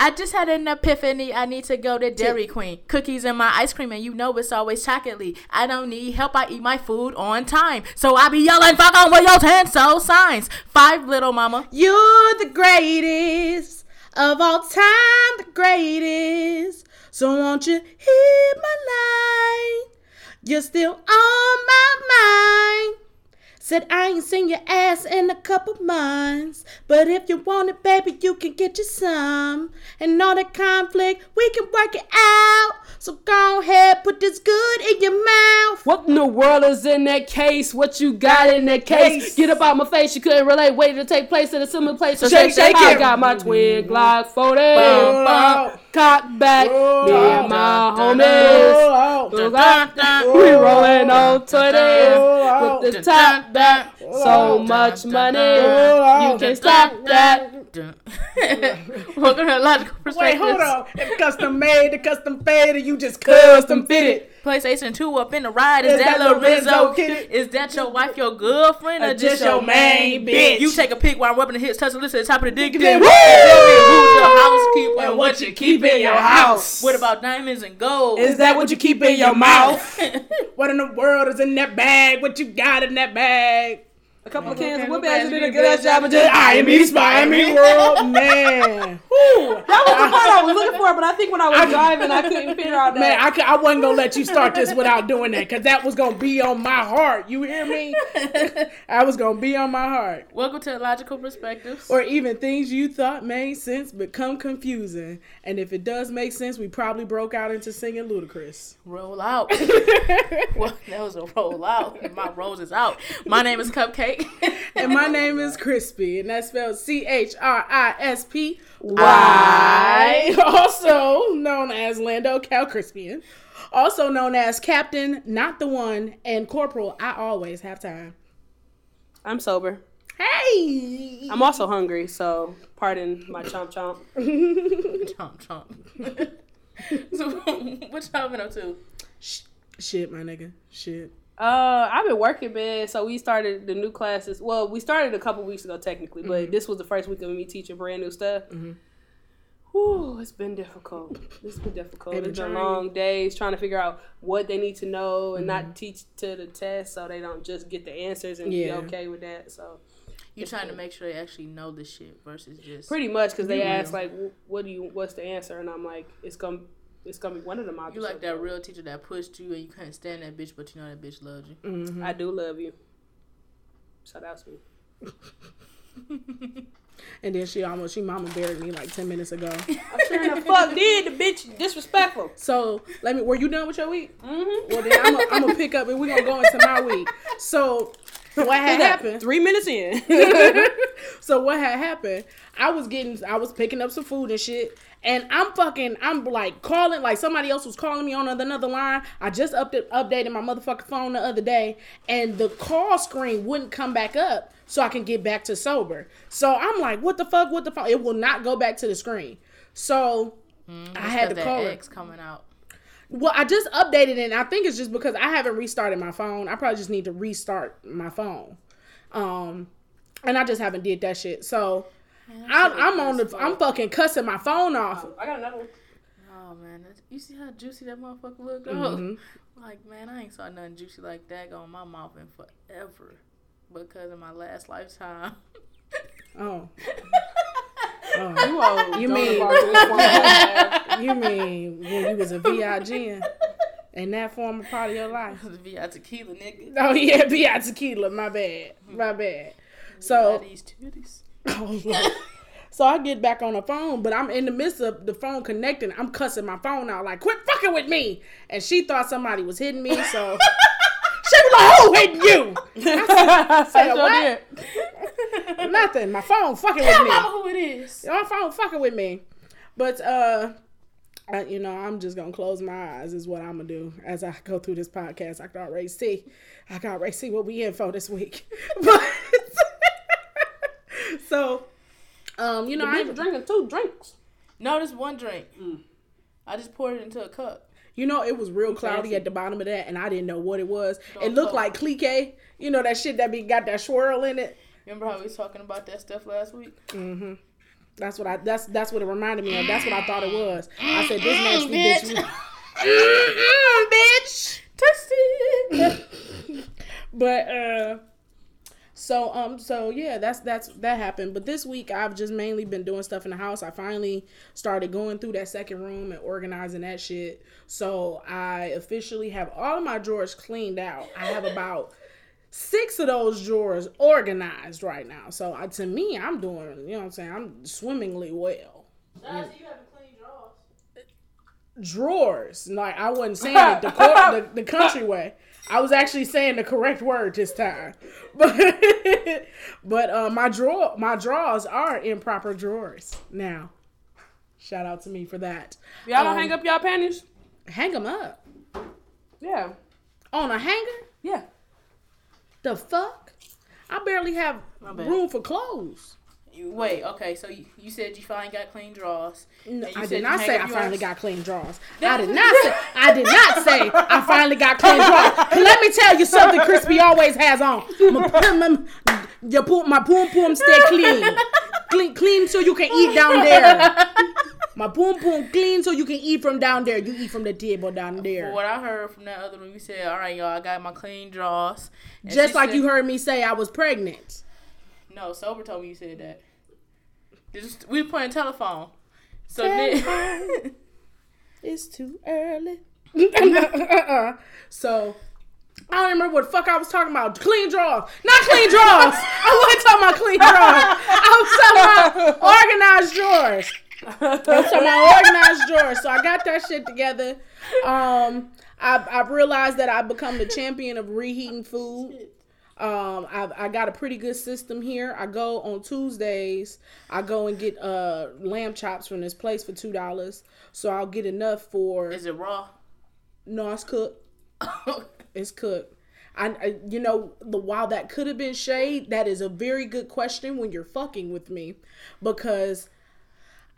I just had an epiphany. I need to go to Dairy Queen. Cookies and my ice cream, and you know it's always chocolatey. I don't need help. I eat my food on time. So I be yelling, fuck on with your 10 soul signs. Five, little mama. You're the greatest of all time, the greatest. So won't you hear my line? You're still on my mind. Said I ain't seen your ass in a couple months. But if you want it, baby, you can get you some. And all that conflict, we can work it out. So go ahead, put this good in your mouth. What in the world is in that case? What you got in that case? Get up out my face. You couldn't relate. Waiting to take place in a similar place. So Shake, shake, shake I got my twin Glock 40. Roll out. Cock back. Me and my homies. Dun, dun. We rolling on 20s Oh, with the top back. So much money. You can stop that. Dun. Welcome to Logical Wait, Perspectives. hold on. If custom made, the custom fade, and you just custom fitted. PlayStation 2 up in the ride. Is, Is that, that Lorenzo? Lorenzo Kid? Is that your wife, your girlfriend, or, Or just, your main bitch? You take a pic while I'm rubbing the hips, touch the at the top of the dick. Then Woo! who's your housekeeper And what you keep in your house. What about diamonds and gold? Is that what you keep in your mouth? what in the world is in that bag? What you got in that bag? A couple of cans of Okay, whoop whoop ass ass, did a good ass job of just I am East Miami world, man. Whew. That was the part I was looking for, but I think when I was driving, I couldn't figure out that. Man, I, cou- I wasn't gonna let you start this without doing that because that was gonna be on my heart. You hear me? I was gonna be on my heart. Welcome to Logical Perspectives. Or even things you thought made sense become confusing. And if it does make sense, we probably broke out into singing Ludacris. roll out. well, that was a roll out. My rose is out. My name is Cupcake. And my name is Crispy, and that's spelled C H R I S P Y. Also known as Lando Calcrispian. Also known as Captain, not the one, and Corporal, I always have time. I'm sober. Hey! I'm also hungry, so pardon my chomp chomp. chomp chomp. so, what y'all been up to? Shit, my nigga. Shit. Uh, I've been working, man. So we started the new classes. Well, we started a couple weeks ago, technically, but this was the first week of me teaching brand new stuff. Whew, it's been difficult. It's been difficult. Been It's been trying. long days trying to figure out what they need to know and not teach to the test, so they don't just get the answers and Yeah. be okay with that. So you're trying to make sure they actually know the shit versus just pretty much because they You ask like, "What do you? What's the answer?" And I'm like, "It's gonna, it's gonna be one of the modules." You like that real teacher that pushed you and you couldn't stand that bitch, but you know that bitch loved you. Mm-hmm. I do love you. Shout out to me. And then she almost, she mama buried me like 10 minutes ago. I'm sure the fuck did the bitch disrespectful. So, let me, were you done with your week? Mm-hmm. Well, then I'm going I'm to pick up and we're going to go into my week. So, what had happened? Three minutes in. so what had happened? I was getting, I was picking up some food and shit, and I'm fucking, I'm like calling, like somebody else was calling me on another line. I just up updated my motherfucking phone the other day, and the call screen wouldn't come back up, so I can get back to sober. So I'm like, what the fuck? What the fuck? It will not go back to the screen. So I had to call. X coming out. Well, I just updated it, and I think it's just because I haven't restarted my phone. I probably just need to restart my phone. Um, and I just haven't did that shit. So I'm, I'm on the, I'm fucking cussing my phone off. I got another one. Oh man, you see how juicy that motherfucker look? Oh, Mm-hmm. like man, I ain't saw nothing juicy like that go in my mouth in forever because in my last lifetime. Oh, You, all You mean- embark on this one podcast. you mean when you was a VIG and that former part of your life? the VI tequila nigga. Oh yeah, VI tequila. My bad, my bad. So these titties. So I get back on the phone, but I'm in the midst of the phone connecting. I'm cussing my phone out like, "Quit fucking with me!" And she thought somebody was hitting me, so she was like, "Who hitting you?" I said, Sure "What? Nothing. My phone fucking with me. Tell me. mama who it is. My phone fucking with me." But uh, I, you know, I'm just gonna close my eyes. Is what I'm gonna do as I go through this podcast. I can already see. I can already see what we in for this week. But so, um, you know, I bitch drinking two drinks. No, this one drink. I just poured it into a cup. You know, it was real cloudy at the bottom of that, and I didn't know what it was. It Don't looked like clique. You know that shit that be got that swirl in it. Remember how we was talking about that stuff last week? That's what I. That's that's what it reminded me of. That's what I thought it was. I said this nasty bitch. Mm, bitch. Testy. but uh. So um so yeah that's that's that happened. But this week I've just mainly been doing stuff in the house. I finally started going through that second room and organizing that shit. So I officially have all of my drawers cleaned out. I have about six of those drawers organized right now. So uh, to me I'm doing you know what I'm saying? I'm swimmingly well drawers like I wasn't saying it the, the, the country way I was actually saying the correct word this time, but but uh, my draw my drawers are improper drawers now. Shout out to me for that. Y'all don't Um, hang up y'all panties? Hang them up Yeah. on a hanger. Yeah. The fuck! I barely have room for clothes. You, wait, okay. So you, you said you finally got clean drawers. No, you I said did not say I yours? finally got clean drawers. I did not say I did not say I finally got clean drawers. But let me tell you something Crispy always has on. My, my, your poom, my poom poom stay clean. Clean clean so you can eat down there. My poom poom clean so you can eat from down there. You eat from the table down From there. what I heard from that other room, you said, "All right, y'all, I got my clean drawers." And Just like said- you heard me say I was pregnant. No, sober told me you said that. Just, we were playing telephone. So Telephone. then, It's too early. so I don't remember what the fuck I was talking about. Clean drawers. Not clean drawers. I wasn't talking about clean drawers. I was talking about organized drawers. I was talking about organized drawers. So I got that shit together. Um I've, I've realized that I've become the champion of reheating food. Um, I, I got a pretty good system here. I go on Tuesdays. I go and get uh lamb chops from this place for two dollars. So I'll get enough for. is it raw? No, it's cooked. It's cooked. I, I you know the while that could have been shade, that is a very good question when you're fucking with me, because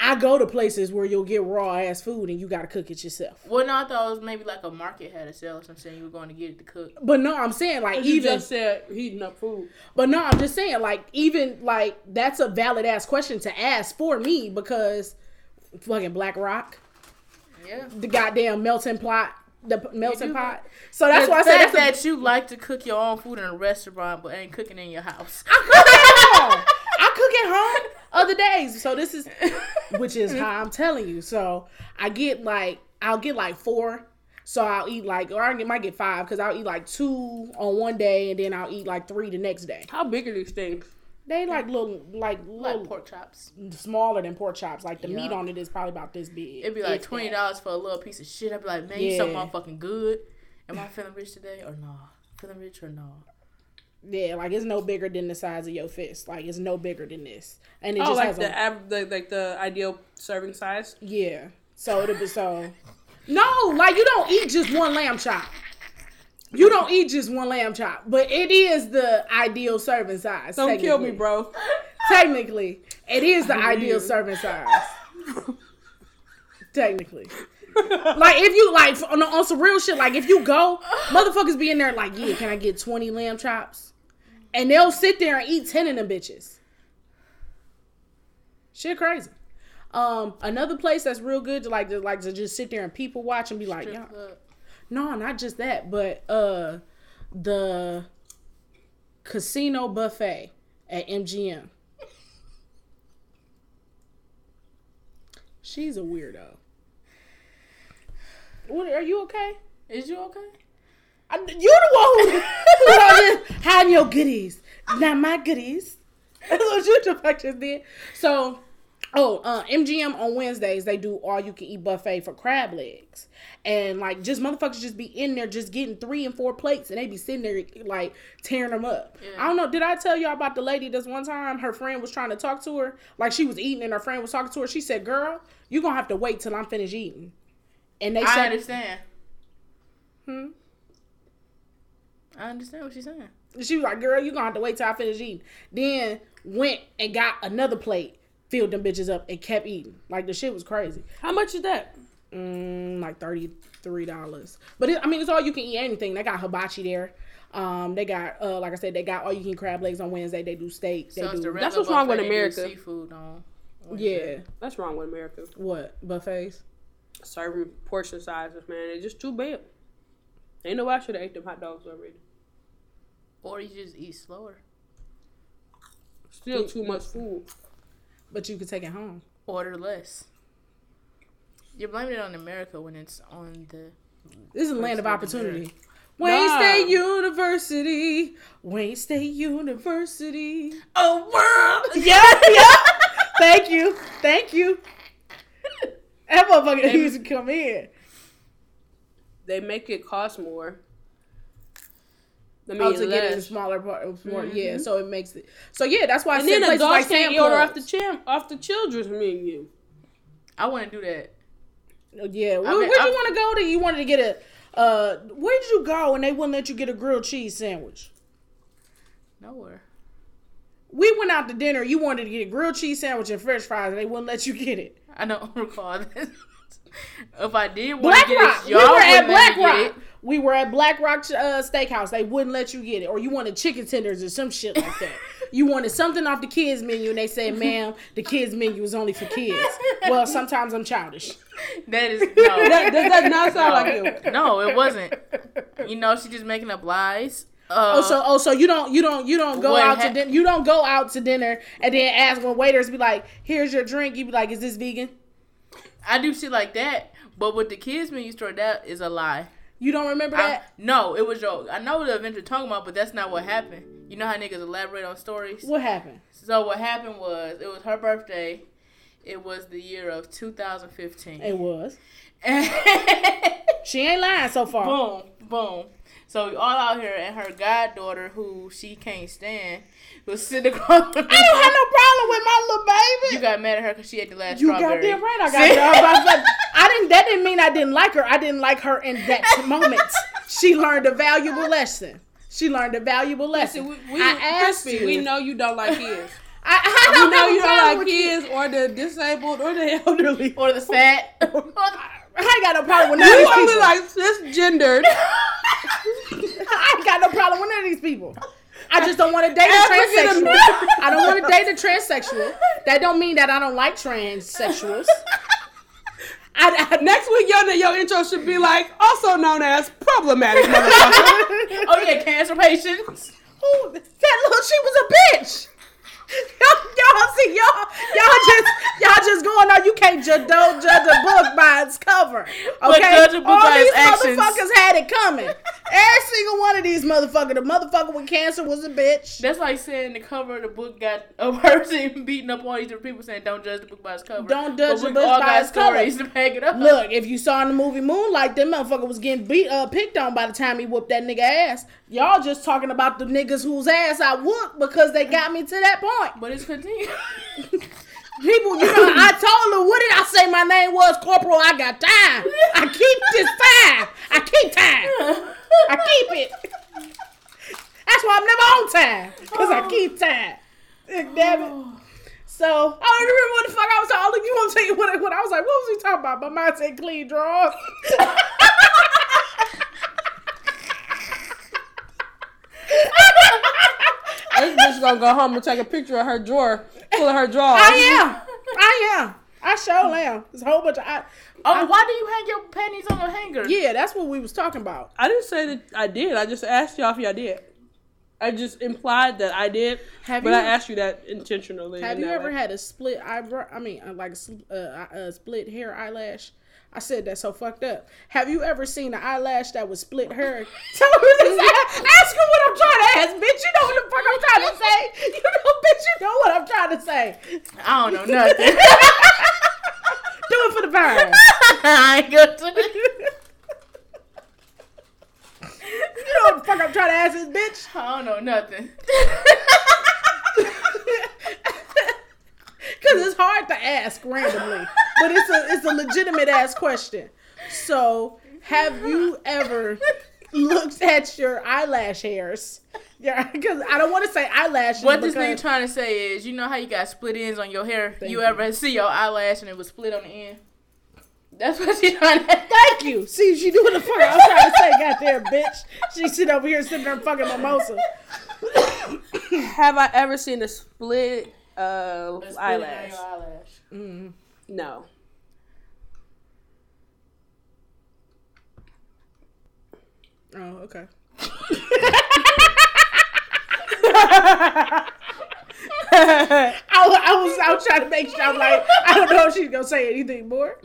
I go to places where you'll get raw ass food and you gotta cook it yourself. well, no, I thought it was maybe like a market had a sale or something. You were going to get it to cook. But no, I'm saying like You even just said heating up food. But no, I'm just saying, like, even like that's a valid ass question to ask for me because fucking Black Rock, Yeah. the goddamn melting pot, the melting pot. So that's the why I said fact that's a, that you like to cook your own food in a restaurant, but ain't cooking in your house. I cook at home. Cook at home other days. So this is, which is how I'm telling you. So I get like I'll get like four. So I'll eat like, or I might get five because I'll eat like two on one day and then I'll eat like three the next day. How big are these things? They like little, like little like pork chops. smaller than pork chops. Like the Yeah. meat on it is probably about this big. It'd be like twenty dollars for a little piece of shit. I'd be like, man, you so Yeah. motherfucking good. Am I feeling rich today or no? Feeling rich or no? Yeah, like it's no bigger than the size of your fist. Like it's no bigger than this, and it Oh, just like has the, a av- the like the ideal serving size. yeah. So it'll be so. No, like you don't eat just one lamb chop. You don't eat just one lamb chop, but it is the ideal serving size. Don't kill me, bro. Technically, it is the I ideal serving size. technically. Like if you like on, on some real shit, like if you go, motherfuckers be in there like, yeah, can I get twenty lamb chops? And they'll sit there and eat ten of them bitches. Shit crazy. Um, another place that's real good to like to like to just sit there and people watch and be like, yeah, no, not just that, but uh, the casino buffet at MGM. She's a weirdo. What are you okay? Is you okay? I, you the one who, who's hiding your goodies, not my goodies. That's what you the fuck just did. So, oh, uh, MGM on Wednesdays they do all you can eat buffet for crab legs, and like just motherfuckers just be in there just getting three and four plates, and they be sitting there like tearing them up. Yeah. I don't know. Did I tell y'all about the lady this one time? Her friend was trying to talk to her, like she was eating, and her friend was talking to her. She said, "Girl, you gonna have to wait till I'm finished eating." And they I said, understand. "Hmm." I understand what she's saying. She was like, "Girl, you gonna have to wait till I finish eating." Then went and got another plate, filled them bitches up, and kept eating. Like the shit was crazy. How much is that? Mm, like thirty three dollars. But it, I mean, it's all you can eat. Anything. They got hibachi there. Um, they got uh, like I said, they got all you can crab legs on Wednesday. They do steak. They So do. That's what's wrong with buffet, they do America. Seafood on. Yeah. That's wrong with America. What buffets? Serving portion sizes, man, they're just too big. Ain't nobody should have ate them hot dogs already. Or you just eat slower. Still too much food. But you could take it home. Order less. You're blaming it on America when it's on the. This is a land of That's opportunity. Nah. Wayne State University. Wayne State University. A world. Yeah, yeah. Thank you. Thank you. That motherfucker used to come in. They make it cost more. I mean, Oh, to get in less. smaller part, more, yeah. So it makes it. So yeah, that's why I And said then places adults like can't Sam order off the Clubs. chim- off the children's menu. I wouldn't do that. Yeah, where, I mean, would you want to go to? You wanted to get a. Uh, where'd you go and they wouldn't let you get a grilled cheese sandwich? Nowhere. We went out to dinner. You wanted to get a grilled cheese sandwich and French fries, and they wouldn't let you get it. I don't recall this. if I did want Black to get Rock. it, We y'all were at Black Rock. We were at Black Rock uh, Steakhouse. They wouldn't let you get it, or you wanted chicken tenders or some shit like that. you wanted something off the kids menu, and they said, "Ma'am, the kids menu is only for kids." Well, sometimes I'm childish. That is no. That, does that not sound like you? no, it wasn't. You know, she just making up lies. Uh, Oh, so oh, so you don't you don't you don't go out to hap- dinner. You don't go out to dinner and then ask when waiters be like, "Here's your drink." You be like, "Is this vegan?" I do shit like that, but with the kids menu store, that is a lie. You don't remember I, that? no, it was your. I know the event you're talking about, but that's not what happened. You know how niggas elaborate on stories. What happened? So what happened was, it was her birthday. It was the year of 2015. It was. She ain't lying so far. Boom, boom. So we all out here, and her goddaughter, who she can't stand, was sitting across. The I don't have no problem with my little baby. You got mad at her because she ate the last You strawberry. goddamn right. I got. But I didn't. That didn't mean I didn't like her. I didn't like her in that moment. She learned a valuable lesson. She learned a valuable lesson. Listen, we, we, I asked you. we know you don't like kids. I, I don't know you don't like kids or the disabled or the elderly. or the fat. I ain't got no problem with none You of these only people. like cisgendered. I ain't got no problem with none of these people. I just don't want to date a transsexual. I don't want to date a transsexual. That don't mean that I don't like transsexuals. I, I, Next week, your your intro should be like, also known as problematic motherfucker. oh yeah, cancer patients. Ooh, that little she was a bitch. Y'all, y'all see y'all y'all just y'all just going on. You can't judge don't judge a book by its cover. But Okay, judge a book all by these actions. motherfuckers had it coming. Every single one of these motherfuckers. The motherfucker with cancer was a bitch. That's like saying the cover of the book got a person beating up all these different people saying don't judge the book by its cover. Don't judge But the book by its cover. to back it up. Look, if you saw in the movie Moonlight, that motherfucker was getting beat uh picked on by the time he whooped that nigga ass. Y'all just talking about the niggas whose ass I whooped because they got me to that point. but it's continue. People, you know, I told her, what did I say my name was? Corporal, I got time. I keep this time. I keep time. I keep it. That's why I'm never on time. Because I oh. keep time. Damn it. So, I don't remember what the fuck I was talking You want to tell you what, I- what I was like, what was we talking about? My mind said clean drawers. This bitch gonna go home and take a picture of her drawer full of her drawers. I am. I am. I sure am. There's a whole bunch of. I, oh, why do you hang your panties on a hanger? yeah, that's what we was talking about. I didn't say that I did. I just asked y'all if y'all did. I just implied that I did, Have but you- I asked you that intentionally. Have in you ever way. had a split eyebrow? I mean, uh, like a sl- uh, uh, split hair eyelash. I said that so fucked up. Have you ever seen an eyelash that was split hair? Tell me this. Ask her what I'm trying to ask, bitch. You know what the fuck I'm trying to say. You know, bitch. You know what I'm trying to say. I don't know nothing. Do it for the vine. I ain't gonna do it. You know what the fuck I'm trying to ask this bitch. I don't know nothing. Because it's hard to ask randomly, but it's a it's a legitimate ass question. So, have you ever looked at your eyelash hairs? Yeah, because I don't want to say eyelashes. What this because- nigga trying to say is, you know how you got split ends on your hair? You you. ever see your eyelash and it was split on the end? That's what she trying to Thank you. See, she doing the fuck I'm trying to say, goddamn bitch. She sit over here sipping her fucking mimosa. Have I ever seen a split uh, A split eyelash. on your eyelash. Mm. No. Oh, okay. I, I was I was trying to make sure I'm like I don't know if she's gonna say anything more.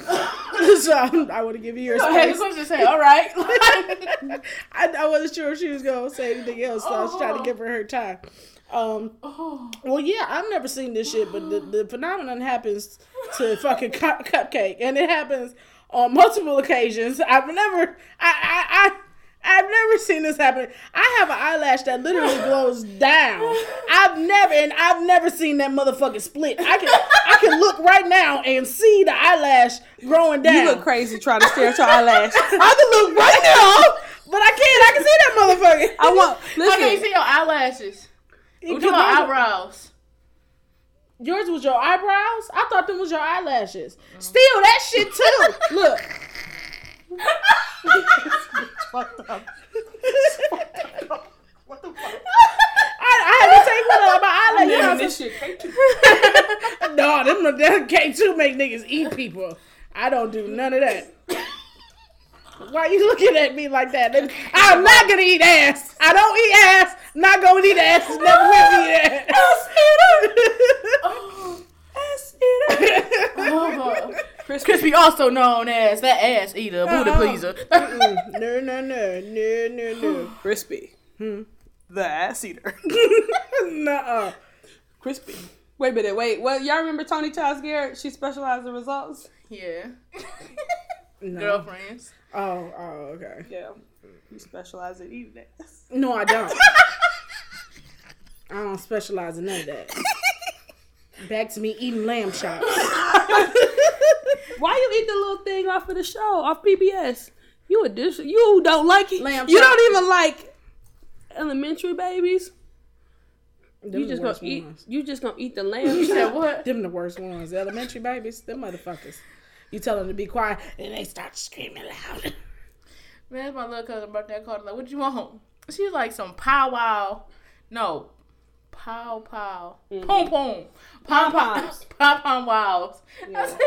so I'm, I want to give you your Go ahead, space. I'm just say, all right. I, I wasn't sure if she was gonna say anything else, so I was trying to Oh. give her her time. Um, oh. well, yeah, I've never seen this shit, but the, the phenomenon happens to fucking cu- cupcake, and it happens on multiple occasions. I've never, I, I, I. I've never seen this happen. I have an eyelash that literally glows down. I've never, and I've never seen that motherfucking split. I can, I can look right now and see the eyelash growing down. You look crazy trying to stare at your eyelash. I can look right now, but I can't. I can see that motherfucker. I want I can't listen. see your eyelashes. You What can- about eyebrows? Yours was your eyebrows. I thought them was your eyelashes. Still, that shit too. Look. What the fuck? I, I had to take one of my eyelashes. You know what I'm this saying? shit cake. No, them them K two make niggas eat people. I don't do none of that. Why you looking at me like that? I'm not gonna eat ass. I don't eat ass. Not gonna eat ass. Never will eat ass. Ass eater. Oh. Crispy. Crispy, also known as that ass eater, booty Uh-uh. pleaser. No, no, no, no, no, no. Crispy. Hmm. The ass eater. Nuh-uh. Crispy. Wait a minute. Wait. What? Y'all remember Toni Childs Garrett? She specialized in results. yeah. No. Girlfriends. Oh, oh, okay. Yeah. You specialize in eating ass. No, I don't. I don't specialize in none of that. Back to me eating lamb chops. Why you eat the little thing off of the show off PBS? You a dish. You don't like it. Lamb you chop. don't even like elementary babies. Them You the just gonna worst eat. ones. You just gonna eat the lamb. You said what? Them the worst ones. The elementary babies, them motherfuckers. You tell them to be quiet, and they start screaming loud. Man, my little cousin birthday. I called her like, "What you want?" She's like some powwow. No, pow pow, Mm-hmm. pom pom, pom pom, Pom-poms. pom pom wows. Yeah. I said,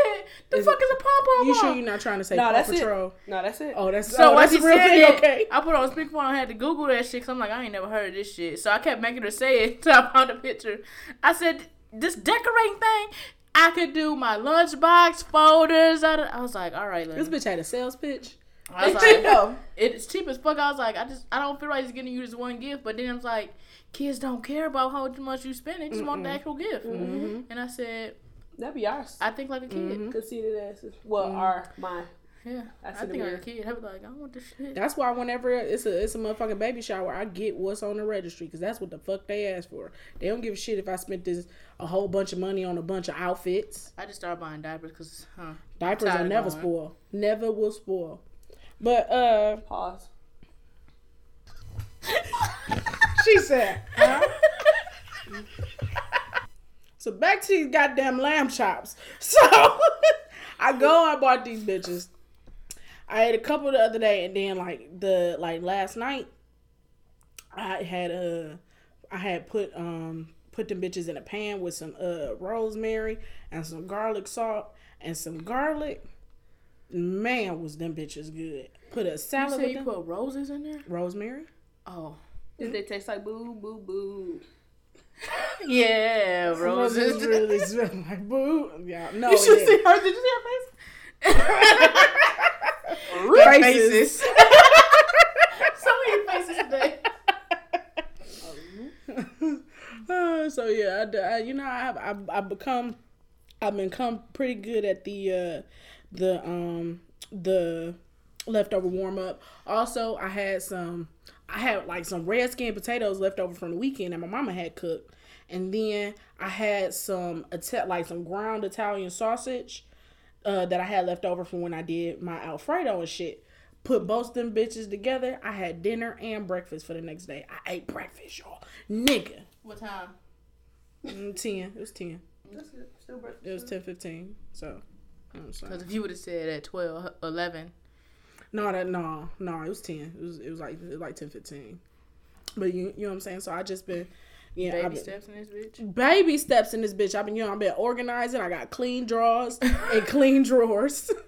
"The Is fuck it- is a pom pom?" You sure you're not trying to say No, Paw that's Patrol? it. No, that's it. Oh, that's So oh, when that's a real thing. it, Okay. I put on speakerphone. I had to Google that shit because I'm like, I ain't never heard of this shit. So I kept making her say it till I found a picture. I said, this decorating thing, I could do my lunchbox folders. I, I was like, all right, This bitch had a sales pitch. I was like, it's cheap as fuck. I was like, I just, I don't feel like just getting you this one gift. But then I was like, kids don't care about how much you spend. They just want the actual gift. Mm-hmm. And I said, That'd be ours. I think like a kid. Mm-hmm. Conceited asses. Well, mm-hmm. our mine. Yeah, That's I in the think like a kid. I'd be like, I want this shit. That's why whenever it's a it's a motherfucking baby shower, I get what's on the registry because that's what the fuck they ask for. They don't give a shit if I spent this a whole bunch of money on a bunch of outfits. I just started buying diapers because, huh? Diapers are never going. spoil. Never will spoil. But uh Pause. she said, huh? So back to these goddamn lamb chops. So I go I bought these bitches. I ate a couple the other day and then like the like last night I had uh I had put um put them bitches in a pan with some uh rosemary and some garlic salt and some garlic. Man, was them bitches good. Put a You salad say with you them. put roses in there? rosemary. Oh. Did they taste like boo, boo, boo? Yeah, Roses roses. really smell like boo. Yeah, no. you should see her. Did you see her face? Faces. so many faces today. Uh, so yeah, I I you know, I've, I've I've become, I've become pretty good at the uh, the um the leftover warm up. Also, I had some, I had like some red skin potatoes left over from the weekend that my mama had cooked, and then I had some like some ground Italian sausage uh, that I had left over from when I did my Alfredo and shit. Put both them bitches together. I had dinner and breakfast for the next day. I ate breakfast, y'all. Nigga. What time? Mm, 10. It was 10. That's it. Still breakfast. It was 10 15. So, Because if you would have said at 12, 11. No, that, no, no, it was 10. It was, it was like, it was like 10 15. But you, you know what I'm saying? So I just been, Yeah, Baby been, steps in this bitch. baby steps in this bitch. I've been, you know, I've been organizing. I got clean drawers and clean drawers.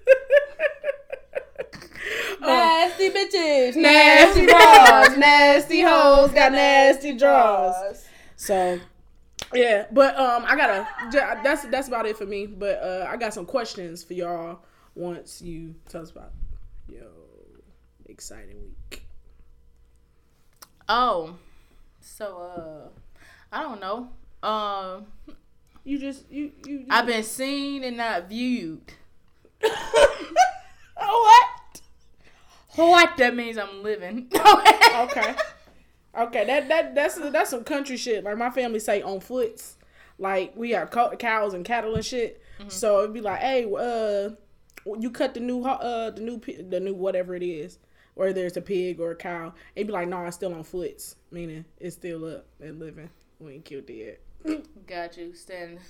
Nasty bitches, nasty drawers, nasty hoes, got nasty drawers. So, yeah, but um, I gotta. That's that's about it for me. But uh, I got some questions for y'all once you tell us about yo exciting week. Oh, so uh, I don't know. Um, You just you you. you I've been seen and not viewed. what? What? That means I'm living. Okay. Okay, that that that's that's some country shit. Like my family say on foots. Like we have co- cows and cattle and shit. So it'd be like, hey, uh, you cut the new uh the new the new whatever it is, whether it's a pig or a cow. It'd be like, no, it's still on foots, meaning it's still up and living. We ain't killed it yet. Got you. Stand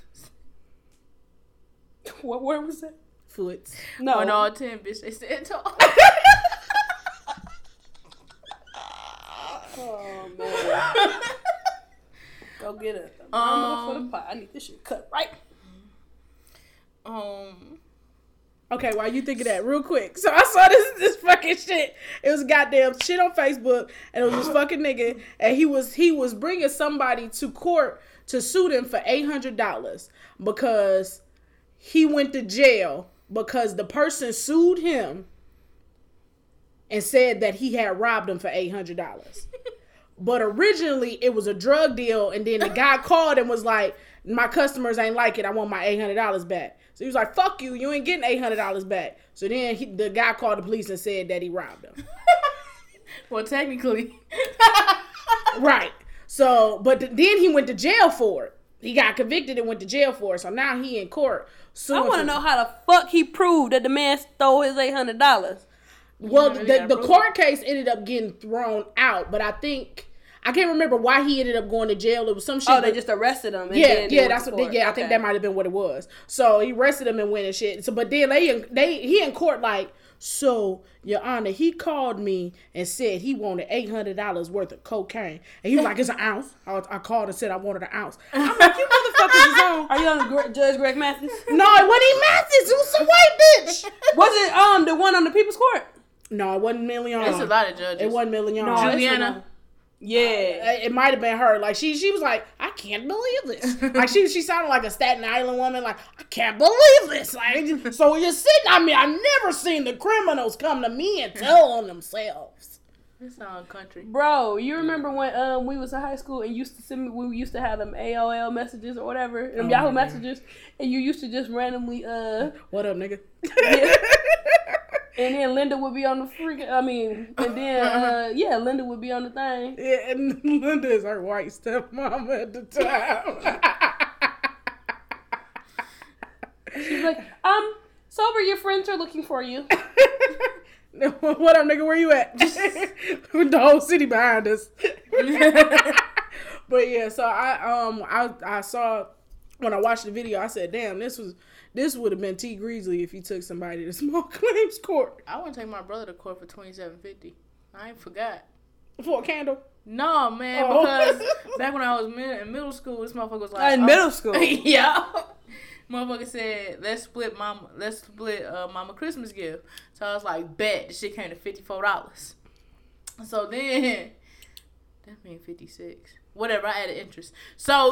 What word was that? Foots. No, on all ten, bitch. They stand tall. Oh man. Go get a a mama for the Um, pot. I need this shit cut right. um. Okay, while you think of that, real quick. So I saw this this fucking shit. It was goddamn shit on Facebook, and it was this fucking nigga, and he was he was bringing somebody to court to sue them for eight hundred dollars because he went to jail because the person sued him and said that he had robbed him for eight hundred dollars. But originally it was a drug deal, and then the guy called and was like, "My customers ain't like it. I want my eight hundred dollars back." So he was like, "Fuck you! You ain't getting eight hundred dollars back." So then he, the guy called the police and said that he robbed him. Well, technically. right. So, but th- then he went to jail for it. He got convicted and went to jail for it. So now he in court. So I want to know how the fuck he proved that the man stole his eight hundred dollars. Well, really the, the court case ended up getting thrown out, but I think I can't remember why he ended up going to jail. It was some shit. Oh, they that- just arrested him. And yeah, yeah, that's what. They, court. yeah, I think that might have been what it was. So he arrested him and went and shit. So, but then they they he in court like, so Your Honor, he called me and said he wanted eight hundred dollars worth of cocaine, and he was like, "It's an ounce." I, I called and said I wanted an ounce. I'm like, "You motherfuckers is on." Are you on Gre- Judge Greg Mathis? No, it wasn't Mathis. It was some white bitch. Was it um the one on the People's Court? No, it wasn't Milian. It's a lot of judges. It wasn't Milian. No, it's the Juliana. One- Yeah. it might have been her. Like she, she was like, I can't believe this. Like she, she sounded like a Staten Island woman. Like I can't believe this. Like so you're sitting. I mean, I've never seen the criminals come to me and tell on themselves. It sound country. Bro, you remember when um we was in high school and used to send me we used to have them AOL messages or whatever, them Oh, Yahoo yeah. messages, and you used to just randomly uh What up, nigga? and then Linda would be on the freaking I mean and then uh yeah, Linda would be on the thing. yeah, and Linda is her white stepmama at the time. She's like, um, sober, your friends are looking for you. what up, nigga? Where you at? The whole city behind us. but yeah, so I um I I saw when I watched the video, I said, "Damn, this was this would have been T Greasley if he took somebody to small claims court I want to take my brother to court for twenty seven fifty. I ain't forgot. for a candle." No, man, Oh. because back when I was mid- in middle school, this motherfucker was like, In oh. middle school. yeah. Motherfucker said, let's split mama, let's split uh, mama Christmas gift. So I was like, bet. The shit came to fifty four dollars. So then, that mean fifty six. Whatever. I added interest. So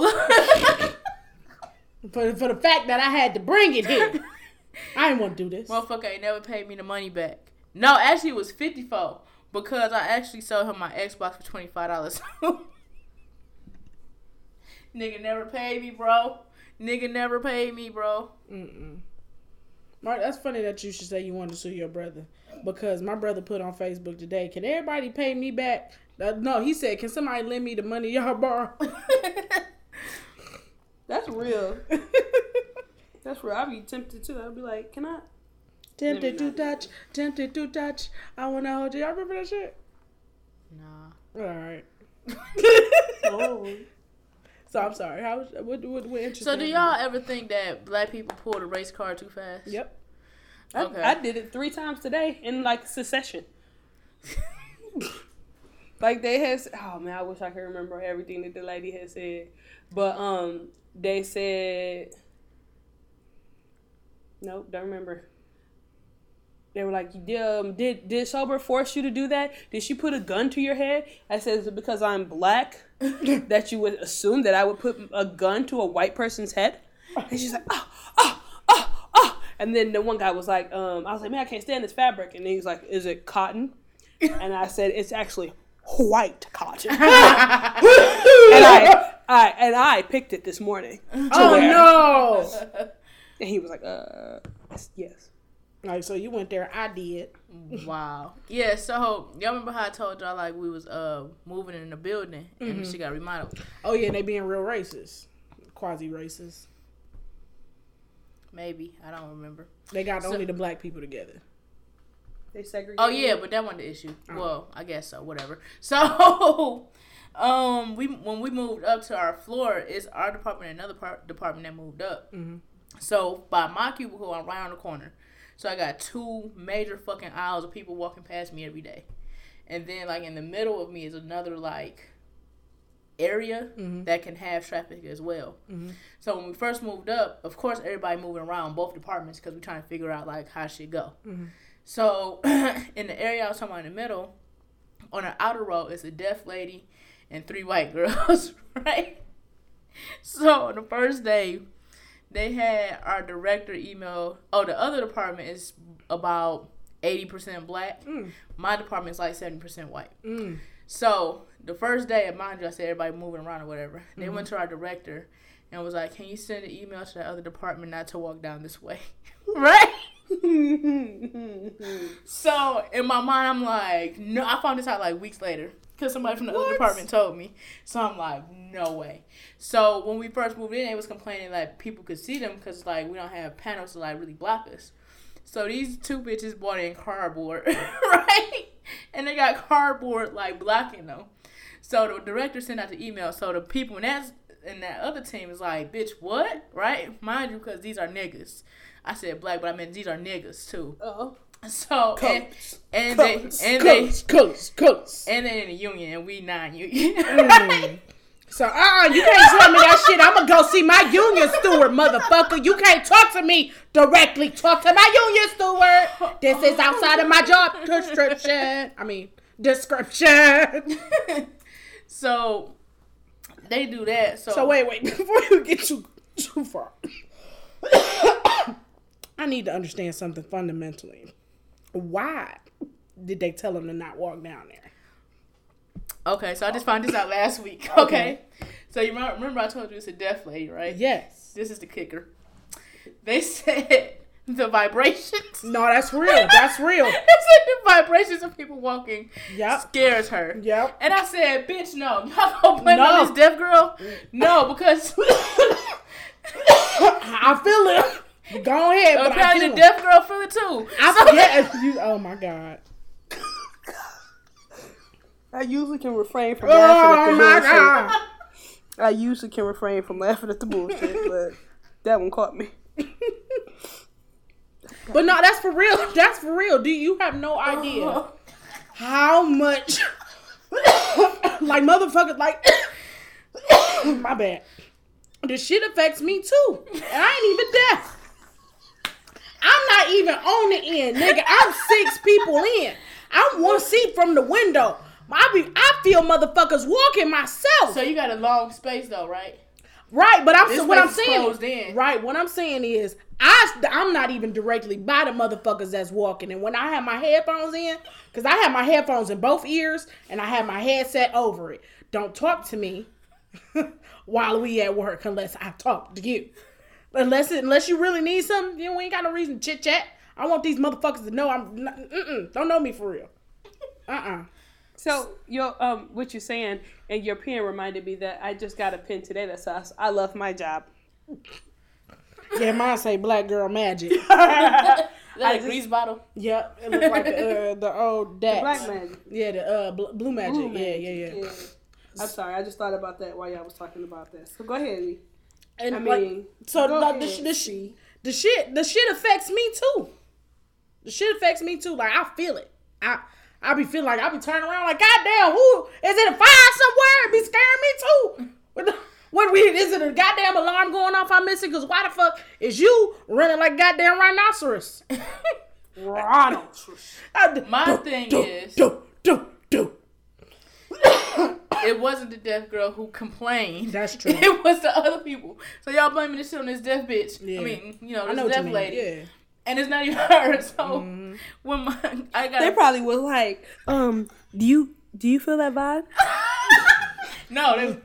For for the fact that I had to bring it here, I didn't want to do this. motherfucker ain't never paid me the money back. No, actually it was fifty four because I actually sold him my Xbox for twenty five dollars. Nigga never paid me, bro. Nigga never paid me, bro. Mm-mm. Mark, that's funny that you should say you want to sue your brother because my brother put on Facebook today. Can everybody pay me back? Uh, no, he said, "Can somebody lend me the money y'all borrow?" That's real. That's real. I'd be tempted too. I'd be like, can I? tempted to Let me not. touch, tempted to touch. I want to hold you. Y'all remember that shit? nah. All right. Oh. So I'm sorry. How was what what, what interesting? So do y'all ever think that black people pull the race car too fast? Yep. I, Okay. I did it three times today in like succession. Like they had. Oh man, I wish I could remember everything that the lady had said. But um, they said. Nope, don't remember. They were like, um, "Did did sober force you to do that? Did she put a gun to your head?" I said, "Is it because I'm black that you would assume that I would put a gun to a white person's head?" And she's like, "Oh, oh, oh, oh!" And then the one guy was like, um, "I was like, man, I can't stand this fabric." And he's like, "Is it cotton?" And I said, "It's actually white cotton." and I, I and I picked it this morning. Oh wear. no! And he was like, "Uh, yes." Like so, you went there. I did. Wow. Yeah, so y'all remember how I told y'all like we was uh moving in the building and she got remodeled. Oh yeah, and they being real racist, quasi racist. Maybe. I don't remember. They got So- only the black people together. They segregated. Oh yeah, but that wasn't the issue. Well, I guess so. Whatever. So, um, we when we moved up to our floor, it's our department and another part department that moved up. Mhm. So by my cubicle, I'm right on the corner. So I got two major fucking aisles of people walking past me every day, and then like in the middle of me is another like area Mhm. that can have traffic as well. Mhm. So when we first moved up, of course everybody moving around both departments because we're trying to figure out like how shit go. Mhm. So in the area I was talking about in the middle, on the outer row is a deaf lady and three white girls, right? So on the first day, they had our director email. Oh, the other department is about eighty percent black. Mm. My department is like seventy percent white. Mm. So the first day, mind you, I said everybody moving around or whatever. They went to our director and was like, "Can you send an email to the other department not to walk down this way?" right. So in my mind, I'm like, no. I found this out like weeks later because somebody from the What? other department told me. So I'm like, no way. So when we first moved in, they was complaining like people could see them because like we don't have panels to like really block us. So these two bitches bought in cardboard, right? And they got cardboard like blocking them. So the director sent out the email. So the people in that in that other team is like, bitch, what? Right? Mind you, because these are niggas. I said black, but I meant these are niggas too. Oh. So and, Colors, and colors, they and colors, colors, colors. they and they in the union and we non-union. Mm. So, uh, you can't tell me that shit. I'm gonna go see my union steward, motherfucker. You can't talk to me directly. Talk to my union steward. This is outside of my job description. I mean, description. so they do that. So, So wait, wait. Before you get too too far, I need to understand something fundamentally. Why did they tell him to not walk down there? Okay, so I just found this out last week. Okay, so you remember, remember I told you it's a deaf lady, right? Yes. This is the kicker. They said the vibrations. No, that's real. That's real. they said the vibrations of people walking Yep. scares her. Yep. And I said, bitch, no. Y'all gonna blame No. on this deaf girl? No, because I feel it. Go ahead, but I apparently feel the deaf girl feel it too. I forget. You, oh my god. I usually can refrain from oh laughing at Oh the my bullshit. god. I usually can refrain from laughing at the bullshit, but that one caught me. But no, that's for real. That's for real. Do you have no idea uh-huh. how much like motherfuckers like my bad. The shit affects me too. And I ain't even deaf. I'm not even on the end, nigga. I'm six people in. I'm one seat from the window. I be I feel motherfuckers walking myself. So you got a long space though, right? Right, but I'm This what I'm saying. in. Right, what I'm saying is I I'm not even directly by the motherfuckers that's walking, and when I have my headphones in, because I have my headphones in both ears and I have my headset over it. Don't talk to me while we at work unless I talk to you. Unless unless you really need something, you know, we ain't got no reason to chit chat. I want these motherfuckers to know I'm not, don't know me for real. Uh uh So your um, what you're saying and your pen reminded me that I just got a pen today that says I love my job. Yeah, mine say black girl magic. Is that I a just- grease bottle? Yep, it looks like the uh, the old Dax. Black magic. Yeah, the uh, bl- blue magic. Blue yeah, magic, yeah, yeah, I'm sorry, I just thought about that while y'all was talking about that. So go ahead, Lee. And I like, mean, so go like, the, ahead, sh- the, the shit, the shit affects me too. The shit affects me too. Like I feel it. I I be feeling like I be turning around like, goddamn, who is it a fire somewhere? It be scaring me too. What, the, what we is it a goddamn alarm going off I'm missing? Cause why the fuck is you running like goddamn rhinoceros? Ronald. My thing is- do, do, do. It wasn't the deaf girl who complained. That's true. It was the other people. So y'all blaming this shit on this deaf bitch. Yeah. I mean, you know, this know deaf lady. Yeah. And it's not even her. So Mm-hmm. when my I got They probably was like, um, do you do you feel that vibe? no, they,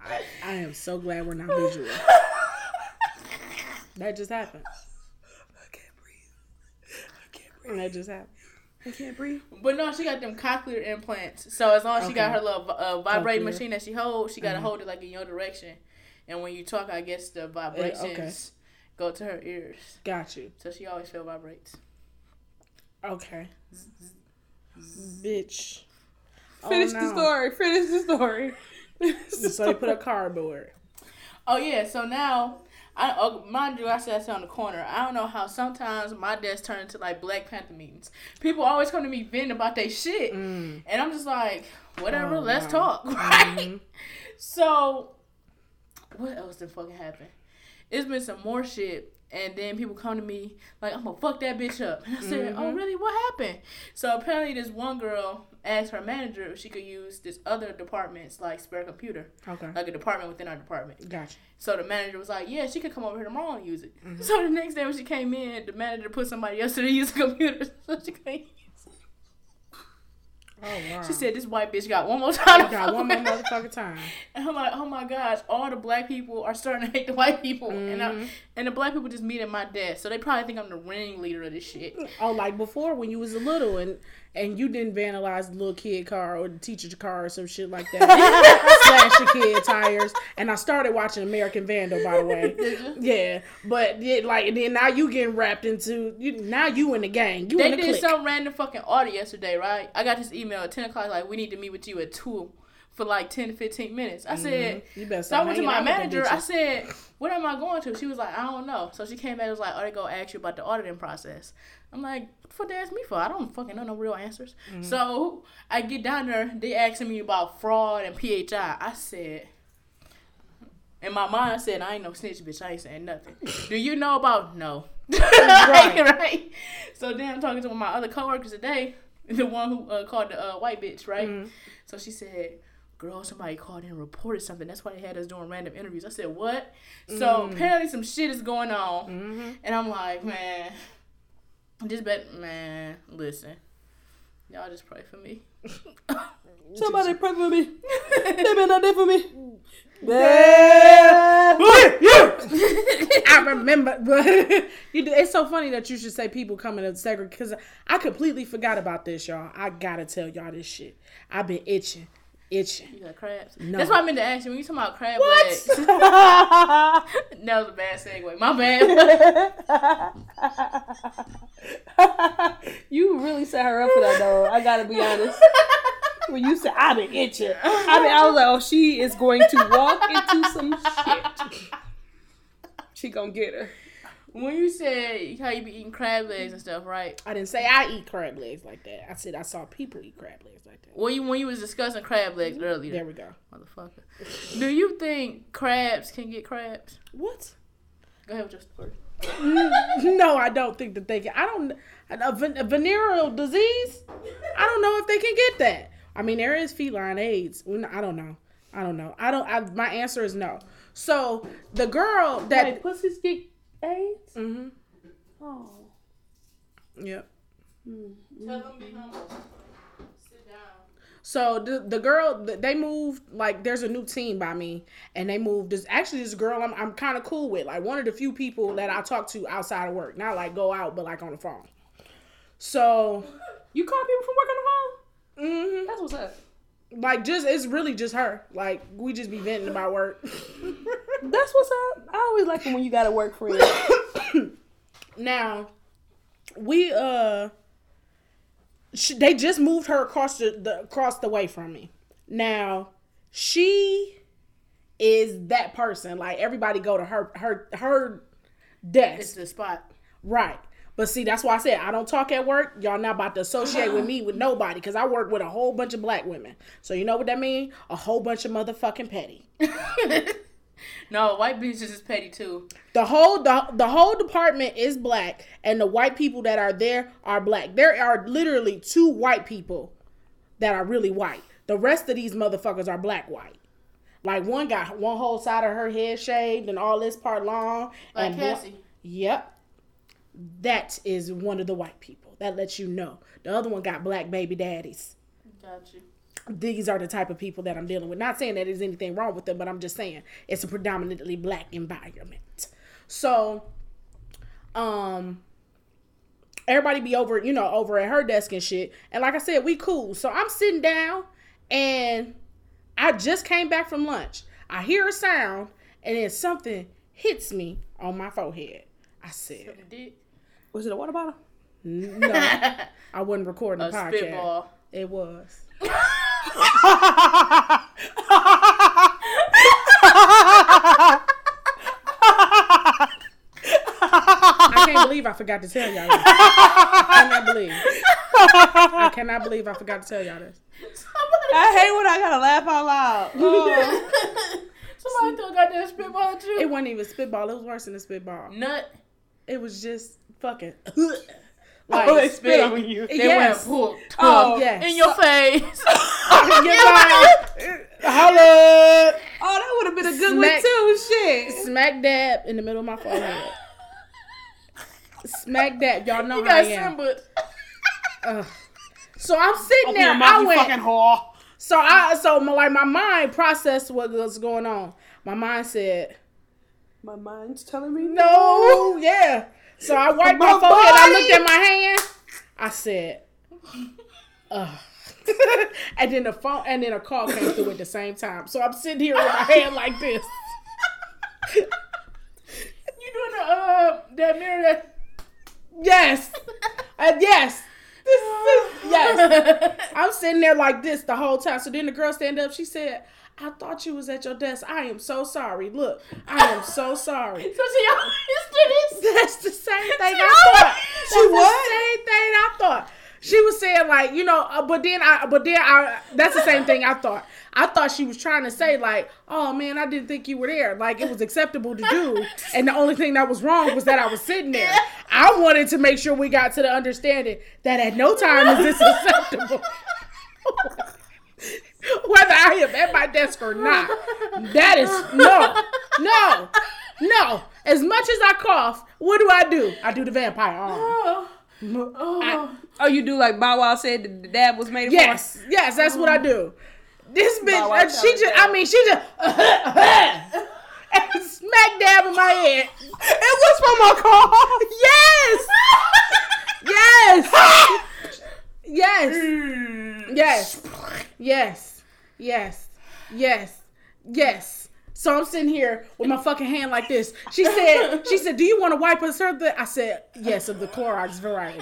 I, I am so glad we're not visual. that just happened. I can't breathe. I can't breathe. That just happened. I can't breathe. But no, she got them cochlear implants. So as long as she got her little uh, vibrating Cochlear. machine that she holds, she got to Mhm. hold it like in your direction. And when you talk, I guess the vibrations okay. go to her ears. Got you. So she always feel vibrates. Okay. Bitch. Oh, Finish no. the story. Finish the story. So they put a cardboard. Oh yeah, so now I oh, mind you, I said I on the corner. I don't know how sometimes my desk turned into like Black Panther meetings. People always come to me venting about their shit, Mm. and I'm just like, whatever, Oh, let's wow. talk, right? Mhm. So, what else did fucking happen? It's been some more shit. And then people come to me like, I'm gonna fuck that bitch up. And I said, Oh, Mhm. really? What happened? So apparently, this one girl asked her manager if she could use this other department's like spare computer, Okay. like a department within our department. Gotcha. So the manager was like, "Yeah, she could come over here tomorrow and use it." Mm-hmm. So the next day when she came in, the manager put somebody else to use the computer, so she couldn't it. Oh wow. She said, "This white bitch got one more time." to got one more motherfucking time. And I'm like, "Oh my gosh, all the black people are starting to hate the white people, and I, Mhm. and the black people just meet at my desk, so they probably think I'm the ringleader of this shit." Oh, like before when you was a little and and you didn't vandalize the little kid car or the teacher's car or some shit like that. Slash the kid tires. And I started watching American Vandal by the way. Yeah, but it, like then now you getting wrapped into you now you in the gang. You They the did clique. some random fucking audit yesterday, right? I got this email at 10 o'clock, like, we need to meet with you at 2 for like 10 to 15 minutes. I said, mm-hmm. You better So I went to my out with them manager. I said, "What am I going to?" She was like, "I don't know." So she came back and was like, "Oh, they gonna ask you about the auditing process." I'm like, "What the fuck they ask me for? I don't fucking know no real answers." Mm-hmm. So I get down there. They asking me about fraud and PHI. I said. In my mind, I said, I ain't no snitch, bitch. I ain't saying nothing. Do you know about no? Right. right. So then I'm talking to one of my other coworkers today, the one who uh, called the uh, white bitch, right? Mhm. So she said, girl, somebody called in and reported something. That's why they had us doing random interviews. I said, what? So Mm. apparently some shit is going on. Mhm. And I'm like, man, just bet, man, listen. Y'all just pray for me. Somebody pray for me. they been not there for me. Yeah. I remember, but you do, it's so funny that you should say people coming to segregate because I completely forgot about this, y'all. I gotta tell y'all this shit. I've been itching, itching. You got crabs? No. That's why I meant to ask you. When you talking about crab What? legs, that was a bad segue. My bad. you really set her up for that though. I gotta be honest. When you said I've been itching, I mean I was like, oh, she is going to walk into some shit. She gonna get her. When you said how you be eating crab legs and stuff, right? I didn't say I eat crab legs like that. I said I saw people eat crab legs like that. When you when you was discussing crab legs mm-hmm. earlier, There we go. motherfucker. Do you think crabs can get crabs? What? Go ahead with your story. No, I don't think that they can. I don't. A venereal disease. I don't know if they can get that. I mean, there is feline AIDS. I don't know. I don't know. I don't. I, my answer is no. So the girl that. Wait, pussies get AIDS? hmm Oh. Yep. Tell them be humble. Sit down. So the the girl they moved like there's a new team by me and they moved this actually this girl I'm I'm kind of cool with like one of the few people that I talk to outside of work not like go out but like on the phone. So You call people from work on the phone? Mm-hmm. That's what's up. Like just it's really just her like we just be venting about work. That's what's up. I always like it when you got a work for friend. now we uh sh they just moved her across the, the across the way from me. Now she is that person. Like everybody go to her her her desk. It's the spot. Right. But see, that's why I said I don't talk at work. Y'all not about to associate with me with nobody because I work with a whole bunch of black women. So you know what that means? A whole bunch of motherfucking petty. No, white bitches is petty too. The whole the, the whole department is black, and the white people that are there are black. There are literally two white people that are really white. The rest of these motherfuckers are black white. Like one got one whole side of her head shaved and all this part long. Like and one- Yep. That is one of the white people. That lets you know. The other one got black baby daddies. Got you. These are the type of people that I'm dealing with. Not saying that there's anything wrong with them, but I'm just saying it's a predominantly black environment. So, um, everybody be over, you know, over at her desk and shit. And like I said, we cool. So I'm sitting down and I just came back from lunch. I hear a sound and then something hits me on my forehead. I said, Dick. Was it a water bottle? no, I wasn't recording A the podcast. spitball. It was. I can't believe I forgot to tell y'all this. I cannot believe. I cannot believe I forgot to tell y'all this. I hate when I gotta laugh out loud. Oh. Somebody thought got that spitball at you. It wasn't even spitball. It was worse than a spitball. Nut. It was just fucking. oh, they like, spit on you. They Yes. went poop. Oh, yes. In your face. Get my- Holla! Oh, that would have been a good Smack- one too. Shit. Smack dab in the middle of my forehead. Smack dab. Y'all know You how I got am. simbered. Ugh. So I'm sitting there. Open your I mouth, you went. fucking whore. So I so my, like my mind processed what was going on. My mind said, My mind's telling me "No, yeah." So I wiped my My forehead. I looked at my hand. I said, "Ugh." and then the phone and then a call came through at the same time. So I'm sitting here with my hand like this. You doing the uh that mirror that Yes, uh, yes, this is yes. I'm sitting there like this the whole time. So then the girl stand up. She said, "I thought you was at your desk. I am so sorry. Look, I am so sorry." So she always do this. That's the same thing She I thought. She the what? same thing I thought. She was saying like, you know, uh, but then I, but then I, that's the same thing I thought. I thought she was trying to say like, oh man, I didn't think you were there. Like it was acceptable to do, and the only thing that was wrong was that I was sitting there. I wanted to make sure we got to the understanding that at no time is this acceptable. Whether I am at my desk or not, that is no, no, no. As much as I cough, what do I do? I do the vampire arm. Oh, I- Oh, you do like Bow Wow said the, the dab was made yes, yes, that's what I do. This bitch, uh, she just, I mean, she just and smack dab in my head. It was from my car. Yes, yes, yes, yes, yes, yes, yes. Yes. Yes. So I'm sitting here with my fucking hand like this. She said, she said, do you want to wipe us something? I said, yes, of the Clorox variety.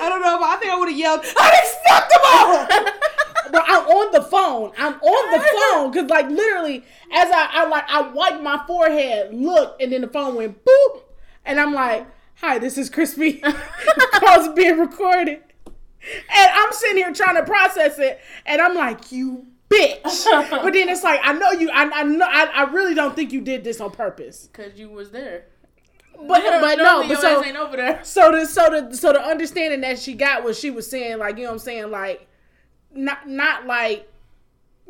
I don't know, but I think I would have yelled, unacceptable. But I'm on the phone. I'm on the phone because, like, literally, as I, I like, I wiped my forehead, look, and then the phone went boop, and I'm like, "Hi, this is Chrispy. Calls being recorded." And I'm sitting here trying to process it, and I'm like, "You bitch!" But then it's like, I know you. I, I know. I, I really don't think you did this on purpose. Cause you was there. But but no. But so ain't over there. so the so the so the understanding that she got was she was saying like you know what I'm saying like not not like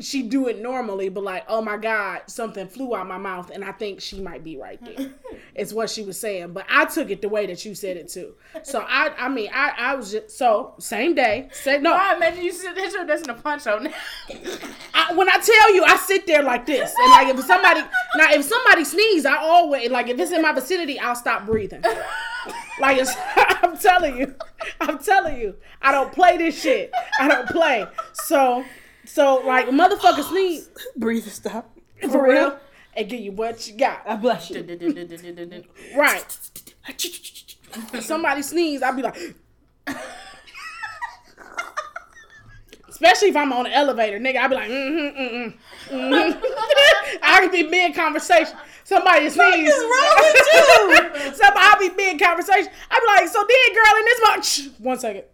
she do it normally but like oh my god something flew out my mouth and I think she might be right there. it's what she was saying but I took it the way that you said it too. So I I mean I I was just so same day said no I imagine you sit there that's in a punch. I, when I tell you, I sit there like this, and like if somebody now if somebody sneezes, I always like if it's in my vicinity, I'll stop breathing. Like it's, I'm telling you, I'm telling you, I don't play this shit. I don't play. So, so like motherfucker sneeze Breathe and stop. for real, and give you what you got. I bless you. Right. Somebody sneeze, I'll be like. Especially if I'm on an elevator, nigga. I be like, mm-hmm, mm-hmm, mm-hmm. I could be mid conversation. Somebody sneeze. is wrong with you? Somebody I be mid conversation. I be like, so then, girl, in this much. One second.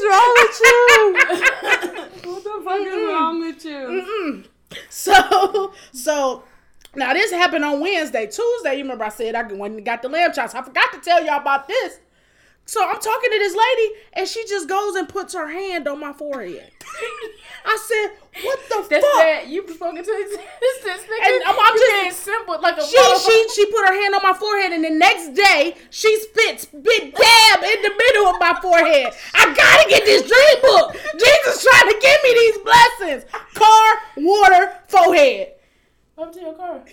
Is wrong with you? what the fuck is wrong with you? So, so now this happened on Wednesday. Tuesday, you remember I said I went and got the lamb chops. I forgot to tell y'all about this. So I'm talking to this lady, and she just goes and puts her hand on my forehead. I said, "What the That's fuck?" that you spoken to existence, nigga. And I'm- I'm you just- being simple like a She motherfucker. she she put her hand on my forehead, and the next day she spits big dab in the middle of my forehead. I gotta get this dream book. Jesus trying to give me these blessings. Car, water, forehead. Up to your car.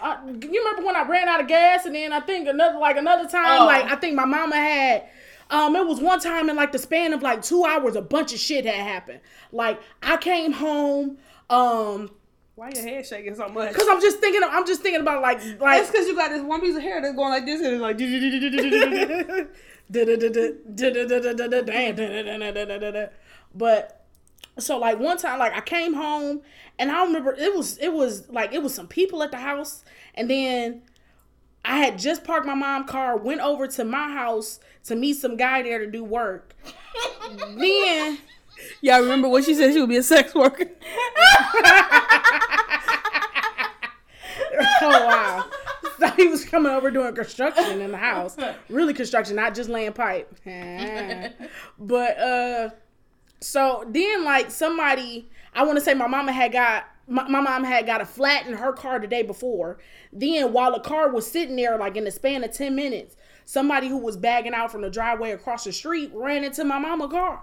Uh, you remember when I ran out of gas, and then I think another like another time, Oh. like I think my mama had. Um, it was one time in like the span of like two hours, a bunch of shit had happened. Like I came home, um, Why your head shaking so much? cause I'm just thinking, I'm just thinking about like like That's because you got this one piece of hair that's going like this and it's like. but so like one time like I came home and I remember it was it was like it was some people at the house and then I had just parked my mom's car, went over to my house to meet some guy there to do work. then Y'all remember when she said she would be a sex worker? oh wow. So he was coming over doing construction in the house. Really construction, not just laying pipe. but uh so then like somebody I want to say my mama had got my, my mom had got a flat in her car the day before. Then while the car was sitting there like in the span of 10 minutes, somebody who was bagging out from the driveway across the street ran into my mama car.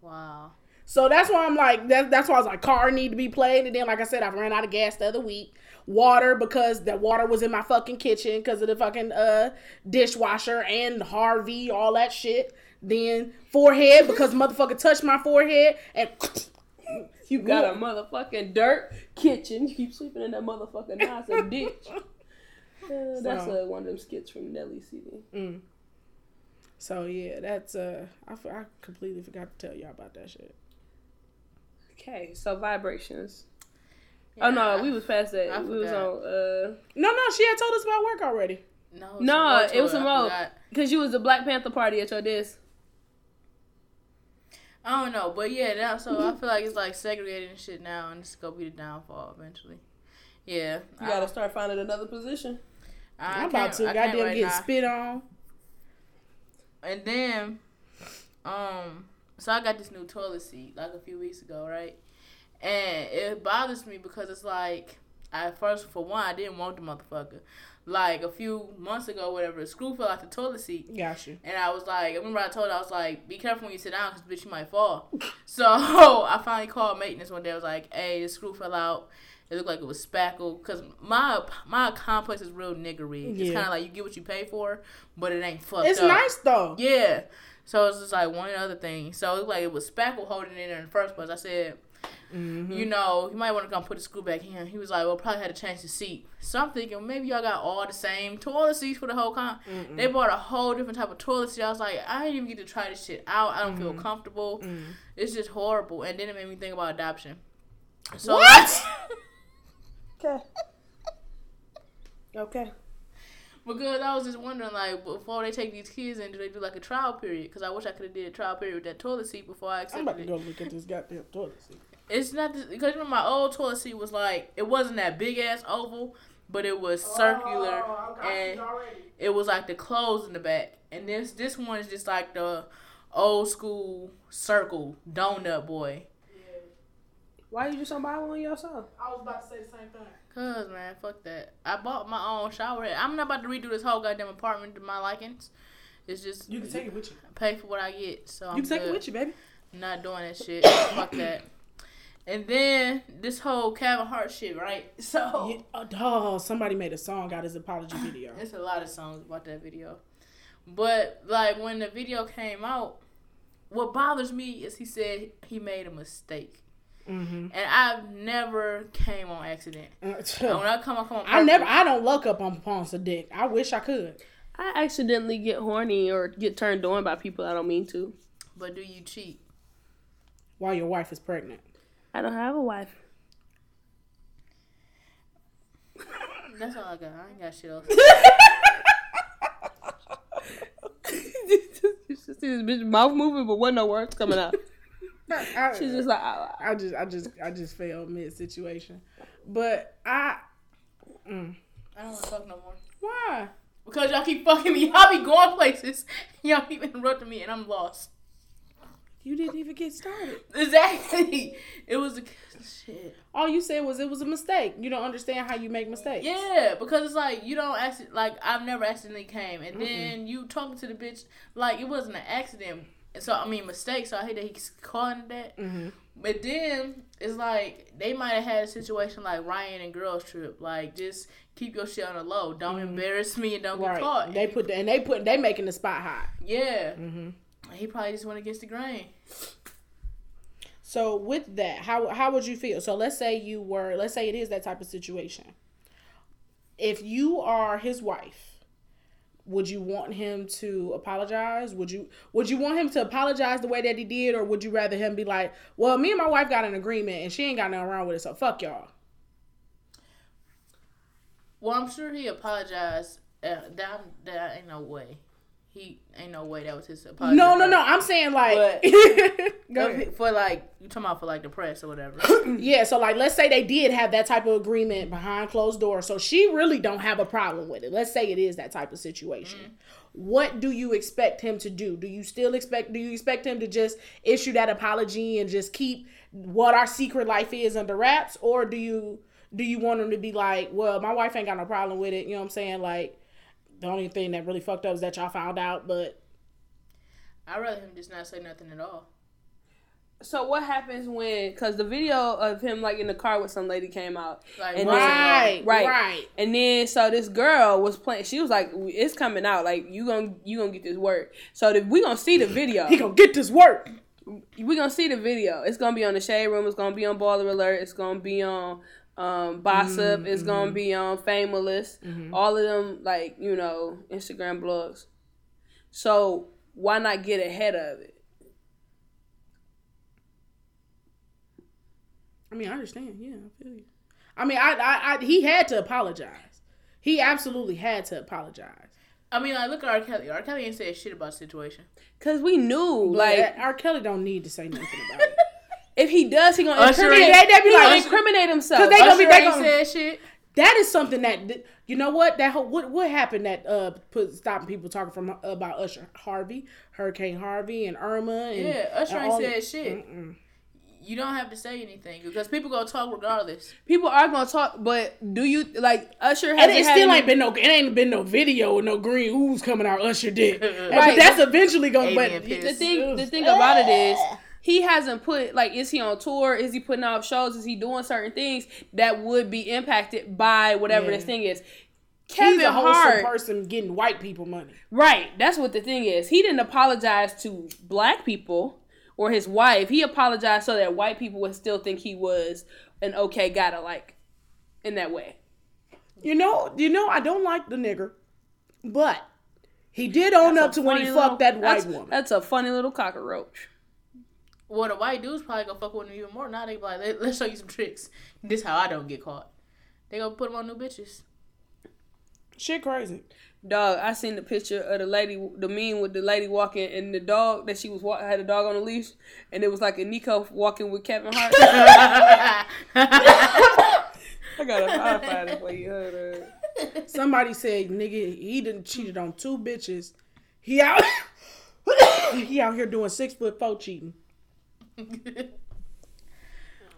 Wow. So that's why I'm like, that, that's why I was like, car need to be played. And then, like I said, I ran out of gas the other week. Water because the water was in my fucking kitchen because of the fucking uh dishwasher and Harvey, all that shit. Then forehead because motherfucker touched my forehead and You got a motherfucking dirt kitchen. You keep sleeping in that motherfucking nice a ditch. Uh, that's So- uh, one of them skits from Nelly CD. so yeah, that's uh, I, f- I completely forgot to tell y'all about that shit. Okay, so vibrations. oh no, we was past that. I we was on uh No, no, she had told us about work already. No, No, it was some I more. because you was the Black Panther party at your desk. I don't know, but yeah, now so I feel like it's like segregated and shit now, and it's gonna be the downfall eventually. Yeah, You gotta start finding another position. I, I'm about to I can't goddamn right get now. spit on. And then, um, so I got this new toilet seat like a few weeks ago, right? And it bothers me because it's like, at first, for one, I didn't want the motherfucker. Like a few months ago, whatever, the screw fell out the toilet seat. Got you. And I was like, I remember I told her, I was like, be careful when you sit down because, bitch, you might fall. so I finally called maintenance one day. I was like, hey, the screw fell out. It looked like it was spackled. Because my my complex is real niggery. It's kind of like you get what you pay for, but it ain't fucked It's up. nice though. Yeah. So it's just like one other thing. So it looked like it was spackle holding it in in the first place. I said, Mm-hmm. you know, you might want to come put the screw back in. He was like, well, probably had to change the seat. So I'm thinking maybe y'all got all the same toilet seats for the whole con. They bought a whole different type of toilet seat. I was like, I didn't even get to try this shit out. I don't feel Mm-hmm. comfortable. It's just horrible. And then it made me think about adoption. So What? Okay. Okay. Because I was just wondering, like, before they take these kids in, do they do like a trial period? Because I wish I could have did a trial period with that toilet seat before I I'm accepted about to go look at this goddamn toilet seat. It's not this, because remember my old toilet seat was like it wasn't that big ass oval, but it was oh, circular Oh, and it was like the clothes in the back. And this this one is just like the old school circle donut boy. Why you just don't buy one yourself? I was about to say the same thing. Cause man, fuck that. I bought my own shower head. I'm not about to redo this whole goddamn apartment to my likings. It's just You can take it with you. pay for what I get. So I'm You can take good. it with you, baby. Not doing that shit. Fuck that. And then this whole Kevin Hart shit, right? So Yeah, oh, somebody made a song out his apology video. There's a lot of songs about that video. But like when the video came out, what bothers me is he said he made a mistake. Mm-hmm. And I've never came on accident. And when I come, I come on I never. I don't look up on Ponce dick. I wish I could. I accidentally get horny or get turned on by people I don't mean to. But do you cheat? While your wife is pregnant. I don't have a wife. That's all I got. I ain't got shit else. you should see this bitch mouth moving, but wasn't no words coming out. I, She's just like, ah, ah. I just, I just, I just failed mid situation. But I, mm, I don't want to talk no more. why? Because y'all keep fucking me. Y'all be going places. Y'all keep interrupting me, and I'm lost. You didn't even get started. Exactly. It was a shit. All you said was it was a mistake. You don't understand how you make mistakes. Yeah, because it's like you don't accident. Like I've never accidentally came, and then you talking to the bitch like it wasn't an accident. So I mean mistake. So I hate that he's calling that. Mm-hmm. But then it's like they might have had a situation like Ryan and Girls Trip. Like just keep your shit on the low. Don't embarrass me and don't get caught. They put the, and they put they making the spot hot. yeah. Mm-hmm. He probably just went against the grain. So with that, how how would you feel? So let's say you were, let's say it is that type of situation. If you are his wife, would you want him to apologize? Would you would you want him to apologize the way that he did, or would you rather him be like, "Well, me and my wife got an agreement, and she ain't got nothing wrong with it, so fuck y'all." Well, I'm sure he apologized. Uh, that that ain't no way. He ain't no way that was his apology. No, no, no. I'm saying like, But- For, like you talking about for like the press or whatever. yeah. So like, let's say they did have that type of agreement behind closed doors, so she really don't have a problem with it. Let's say it is that type of situation. Mm-hmm. What do you expect him to do? Do you still expect? Do you expect him to just issue that apology and just keep what our secret life is under wraps, or do you do you want him to be like, well, my wife ain't got no problem with it. You know what I'm saying? Like, the only thing that really fucked up is that y'all found out, but I'd rather him just not say nothing at all. So what happens when? Because the video of him like in the car with some lady came out, Like And what's then- right, right. right. and then so this girl was playing. She was like, "It's coming out. Like you gonna you gonna get this work." So the, we gonna see the video. He gonna get this work. we gonna see the video. It's gonna be on the Shade Room. It's gonna be on Baller Alert. It's gonna be on um, Bossip. Mm, it's gonna mm-hmm. be on Famous. Mm-hmm. All of them, like you know, Instagram blogs. So why not get ahead of it? I mean, I understand. Yeah, I feel you. I mean, I, I, I, he had to apologize. He absolutely had to apologize. I mean, like look at R. Kelly. R. Kelly ain't said shit about the situation. Cause we knew, Like like, R. Kelly don't need to say nothing about it. If he does, he gonna Usher incriminate. ain't- they- they be he gonna like- incriminate himself. 'Cause they gonna be- Usher they ain't gonna- said shit. That is something that you know what that whole, what what happened that uh put stopping people talking from about Usher Harvey, Hurricane Harvey, and Irma. And, Yeah, Usher and ain't all- said shit. Mm-mm. You don't have to say anything because people gonna talk regardless. People are gonna talk, but do you like Usher? And Hasn't it still any- ain't been no. It ain't been no video with no green ooze coming out. Usher did, Right. but that's eventually gonna. Amen, But Piss. the thing the thing about it is he hasn't put like is he on tour? Is he putting off shows? Is he doing certain things that would be impacted by whatever Yeah. this thing is? He's kevin a wholesome hart person getting white people money. right that's what the thing is. He didn't apologize to black people or his wife. He apologized so that white people would still think he was an okay guy to like in that way. You know, you know, I don't like the nigger, but he did own up That's a to when he funny fucked little- that white that's- woman. that's a funny little cockroach Well, the white dudes probably gonna fuck with him even more. Now they be like, Let, let's show you some tricks. This how I don't get caught. They gonna put him on new bitches. Shit, crazy. Dog, I seen the picture of the lady, the meme with the lady walking and the dog that she was wa- had a dog on a leash, and it was like a Nico walking with Kevin Hart. I gotta I'll find it for you. Somebody said, nigga, he didn't cheated on two bitches. He out, he out here doing six foot four cheating.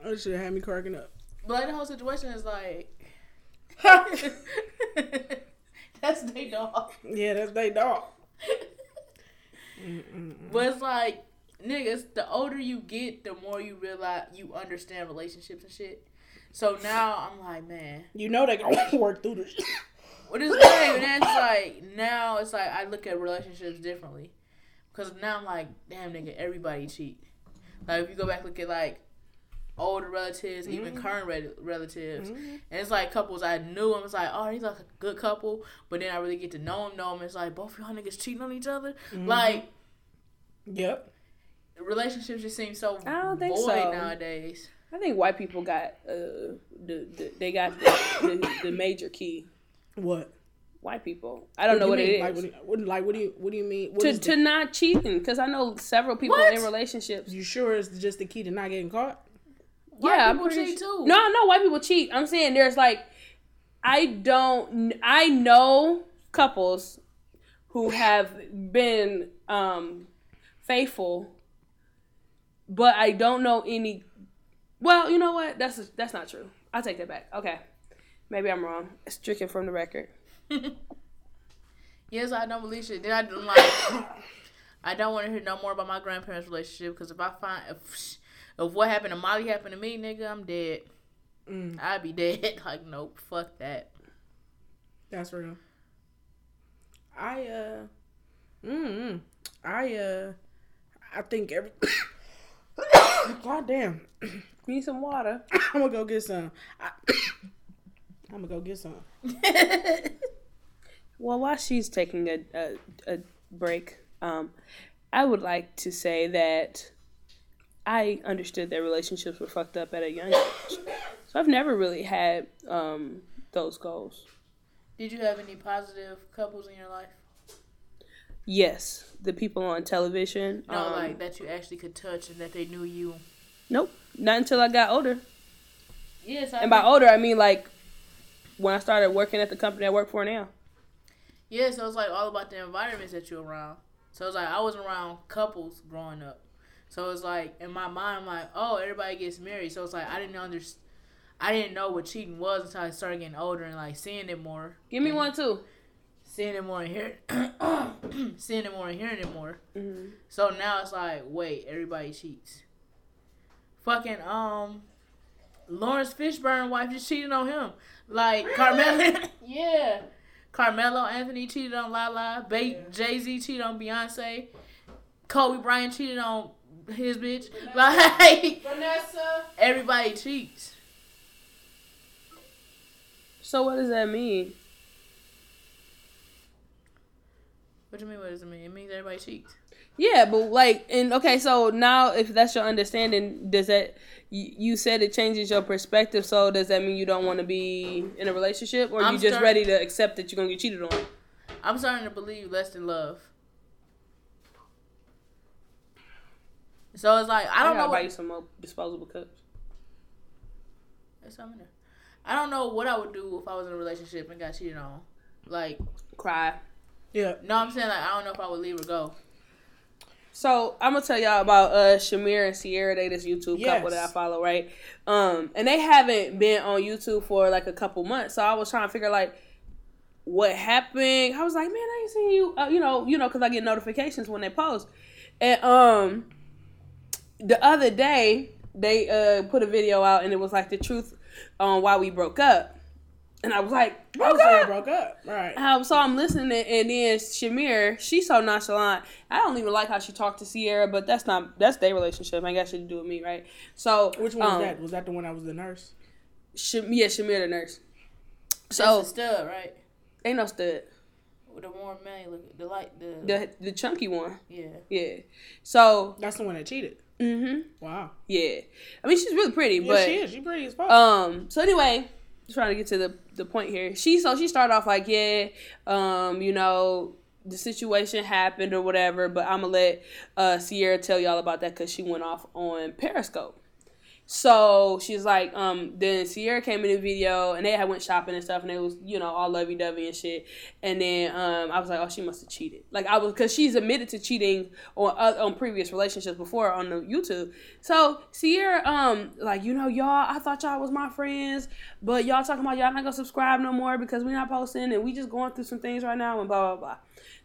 That should have had me cracking up. But like the whole situation is like that's they dog. Yeah, that's they dog. But it's like niggas, the older you get, the more you realize you understand relationships and shit. So now I'm like, man, You know they gonna work through this. what is that? And it's like now it's like I look at relationships differently. Cause now I'm like, damn nigga, everybody cheat. Like if you go back look at like older relatives, even Mm-hmm. current re- relatives, and it's like couples I knew and was like, oh, he's like a good couple, but then I really get to know him, know him. It's like both y'all niggas cheating on each other. Mm-hmm. Like Yep. relationships just seem so I don't think void so. nowadays. I think white people got uh the, the they got the, the, the major key. What? White people. I don't know do what you it mean? is. Like what, do you, what, like, what do you what do you mean? What to to the- not cheating because I know several people What? in relationships. you sure it's just the key to not getting caught? White yeah, I'm people cheat su- too. No, know white people cheat. I'm saying there's like, I don't. I know couples who have been um faithful, but I don't know any. Well, you know what? That's that's not true. I take that back. Okay, maybe I'm wrong. It's stricken from the record. Yes, I don't believe shit. Then I don't like. I don't want to hear no more about my grandparents' relationship because if I find if, if what happened to Molly happened to me, nigga, I'm dead. Mm. I'd be dead. Like, nope, fuck that. That's real. I uh, mm, I uh, I think every. God damn. Need some water. I'm gonna go get some. I, I'm gonna go get some. Well, while she's taking a, a, a break, um, I would like to say that I understood that relationships were fucked up at a young age. So I've never really had um, those goals. Did you have any positive couples in your life? Yes, the people on television. No, um, like that you actually could touch and that they knew you. nope, not until I got older. Yes, I And by older, I mean like when I started working at the company I work for now. Yeah, so it's like all about the environments that you're around. So it's like I was around couples growing up. So it's like in my mind, I'm like, oh, everybody gets married. So it's like I didn't understand. I didn't know what cheating was until I started getting older and like seeing it more, Give me one too. seeing it more and hearing, seeing it more and hearing it more. hmm So now it's like, wait, everybody cheats. Fucking um, Laurence Fishburne wife just cheated on him. Like Carmelo, yeah, Carmelo Anthony cheated on Lala. Ba- Jay Z cheated on Beyonce. Kobe Bryant cheated on his bitch. Like Vanessa. everybody cheats. So what does that mean? What do you mean? What does it mean? It means everybody cheats. Yeah, but like, and okay, so now if that's your understanding, does that you, you said it changes your perspective? So does that mean you don't want to be in a relationship, or I'm you just start- ready to accept that you're gonna get cheated on? I'm starting to believe less than love. So it's like I don't know gotta buy what you some more disposable cups. There's something there. I don't know what I would do if I was in a relationship and got cheated on. Like, Cry. Yeah. no, I'm saying like I don't know if I would leave or go. So I'm gonna tell y'all about uh Shamir and Sierra. They this YouTube couple that I follow, right? Um, and they haven't been on YouTube for like a couple months. So I was trying to figure like what happened. I was like, man, I ain't seen you. Uh, you know, you know, because I get notifications when they post. And um, the other day they uh put a video out, and it was like the truth on why we broke up. And I was like, broke Oh, up. broke up. Right. Um, so I'm listening, and then Shamir, she's so nonchalant. I don't even like how she talked to Sierra, but that's not that's their relationship. Ain't got shit to do with me, right? So Which one um, was that? Was that the one I was the nurse? Sham- yeah, Shamir the nurse. So So That's a stud, right? ain't no stud. With the warm man, look, the light, the, The the chunky one, yeah. yeah. So That's the one that cheated. hmm Wow. yeah. I mean, she's really pretty, Yeah, but she is. She pretty as fuck. Um. So anyway, trying to get to the the point here. She so she started off like, yeah, um, you know, the situation happened or whatever, but I'm gonna let uh Sierra tell y'all about that because she went off on Periscope. So she's like, um, then Sierra came in the video and they had went shopping and stuff and it was, you know, all lovey dovey and shit. And then um, I was like, oh, she must have cheated. Like I was, cause she's admitted to cheating on uh, on previous relationships before on the YouTube. So Sierra, um, like you know, y'all, I thought y'all was my friends, but y'all talking about y'all not gonna subscribe no more because we not posting and we just going through some things right now and blah blah blah.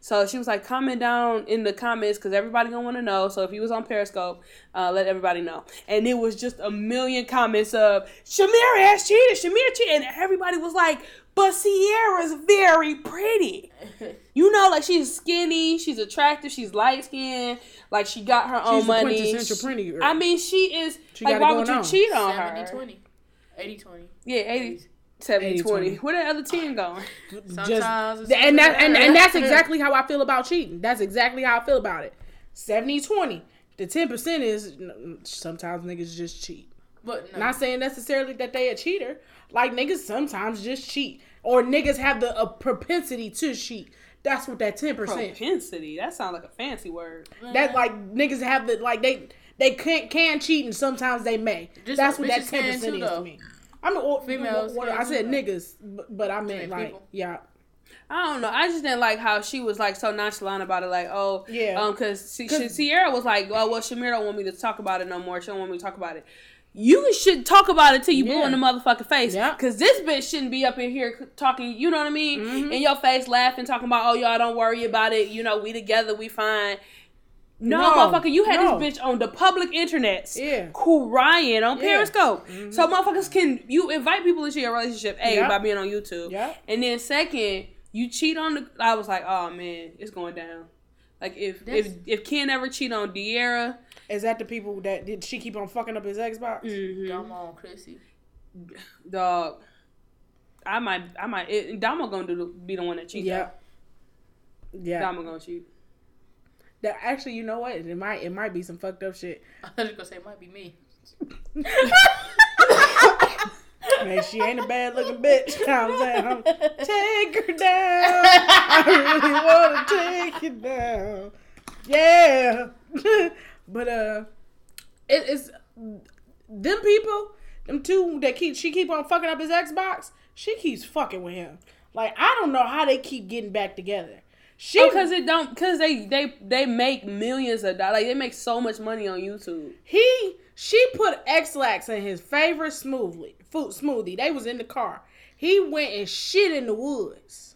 So she was like, comment down in the comments because everybody gonna want to know. So if you was on Periscope, uh, let everybody know. And it was just a million comments of Shamir has cheated, Shamir cheated, and everybody was like, But Sierra's very pretty. You know, like she's skinny, she's attractive, she's light skinned, like she got her own She's the money. quintessential pretty girl. I mean, she is She like got it why would you on. cheat on 70 her? 20. 80 20. Yeah, 80 80, 20. 20. Where the other team going? Sometimes it's and that and, and that's exactly how I feel about cheating. That's exactly how I feel about it. 70-20. The ten percent is sometimes niggas just cheat. But no. Not saying necessarily that they a cheater. Like niggas sometimes just cheat, or niggas have the a propensity to cheat. That's what that ten percent. Propensity. That sounds like a fancy word. That like niggas have the like they they can can cheat and sometimes they may. Just That's what that ten percent is to me. I mean, or, Females what- can I said though. niggas, but, but I meant mean like people? yeah. I don't know. I just didn't like how she was like so nonchalant about it. Like, oh, Yeah. um, because Cause- Sierra was like, oh, well, Shamir don't want me to talk about it no more. She don't want me to talk about it. You should talk about it till you blue Yeah. in the motherfucking face. Yeah. Cause this bitch shouldn't be up in here talking. You know what I mean? Mhm. In your face, laughing, talking about, oh, y'all don't worry about it. You know, we together, we fine. No, No, motherfucker, you had no. this bitch on the public internet, Yeah. crying on Yeah. Periscope. So motherfuckers can you invite people into your relationship? A Yeah. by being on YouTube. Yeah. And then second, you cheat on the. I was like, oh man, it's going down. Like if if That's- if Ken ever cheat on De'Ara, Is that the people that did she keep on fucking up his Xbox? mhm, Come on, Chrissy. dog, I might I might. It, Dama gonna do the, be the one that cheats. Yeah. though. Yeah. Dama gonna cheat. That actually, you know what? It might it might be some fucked up shit. I was just gonna say it might be me. Man, she ain't a bad looking bitch. I'm saying? I'm- take her down. I really wanna take you down. Yeah. but uh it is them people, them two that keep she keep on fucking up his Xbox, she keeps fucking with him. Like I don't know how they keep getting back together. She Because it don't. Because they they they make millions of dollars. Like they make so much money on YouTube. He she put Ex-Lax in his favorite smoothie. food smoothie. They was in the car. He went and shit in the woods.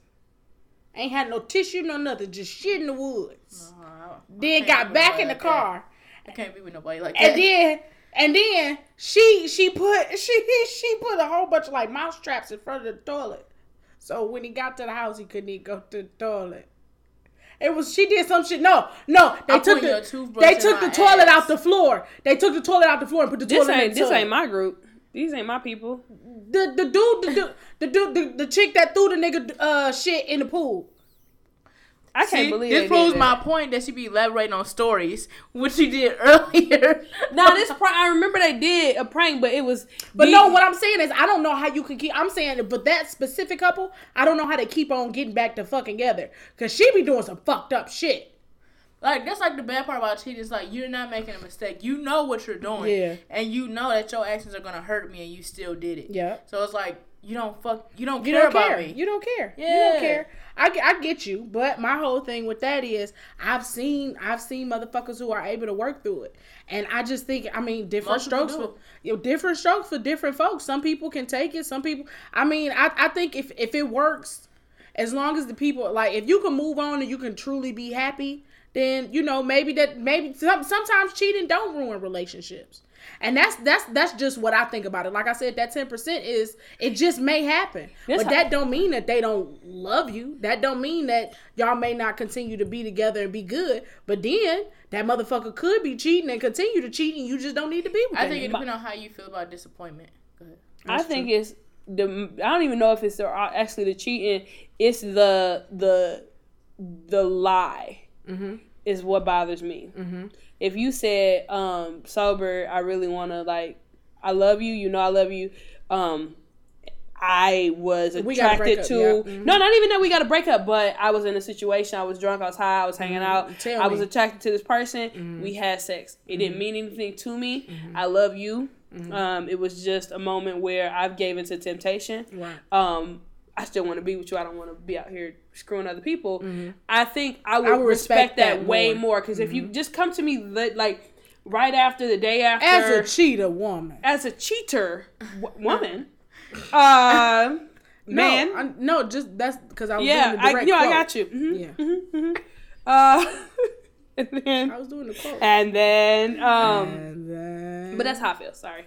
Ain't had no tissue, no nothing, just shit in the woods. Uh, I Then got back in the like car. that. I can't be with nobody like And that. then and then she she put she she put a whole bunch of like mouse traps in front of the toilet. So when he got to the house he couldn't even go to the toilet. It was she did some shit. No, no, they I'm took the they took the toilet ass. out the floor. They took the toilet out the floor and put the This toilet in ain't the this tub. ain't my group. These ain't my people. the the dude the dude the dude the, the chick that threw the nigga uh shit in the pool. I can't See, believe this proves my point that she be elaborating on stories, which she did earlier. Now this prank, I remember they did a prank, but it was. But the- no, what I'm saying is I don't know how you can keep. I'm saying, but that specific couple, I don't know how they keep on getting back to fucking together because she be doing some fucked up shit. Like that's like the bad part about cheating is like you're not making a mistake. You know what you're doing. Yeah. And you know that your actions are gonna hurt me and you still did it. Yeah. So it's like you don't fuck you don't You care don't about care. me. You don't care. Yeah. You don't care. I, get- I get you, but my whole thing with that is I've seen I've seen motherfuckers who are able to work through it, and I just think I mean different Most strokes for you know, different strokes for different folks. Some people can take it. Some people. I mean, I I think if if it works, as long as the people like if you can move on and you can truly be happy, then you know maybe that maybe some, sometimes cheating don't ruin relationships. And that's that's that's just what I think about it. Like I said, that ten percent is it just may happen, This but how- that don't mean that they don't love you. That don't mean that y'all may not continue to be together and be good. But then that motherfucker could be cheating and continue to cheat, and you just don't need to be with. I that think it depends on how you feel about disappointment. Go ahead. I think it's the. I don't even know if it's the, actually the cheating. It's the the the lie Mm-hmm. is what bothers me. If you said um sober, I really want to like, I love you. You know I love you. Um, I was We gotta break attracted to. Mhm. No, not even that we got a breakup, but I was in a situation. I was drunk. I was high. I was hanging out. Mm-hmm. Tell I was attracted to this person. We had sex. It didn't mean anything to me. I love you. Um, it was just a moment where I've gave into temptation. Right. Um, I still want to be with you. I don't want to be out here screwing other people. I think I would, Mm-hmm. I would respect, respect that, that way more. Mm-hmm. because if you just come to me li- like right after the day after As a cheater woman, as a cheater w- woman, uh, man, no, I, no, just that's because I was yeah, doing the I, direct you know, I got you. Mhm, Yeah. mhm, mhm. Uh, and then I was doing the quote. and then um, and then, but that's how I feel. Sorry.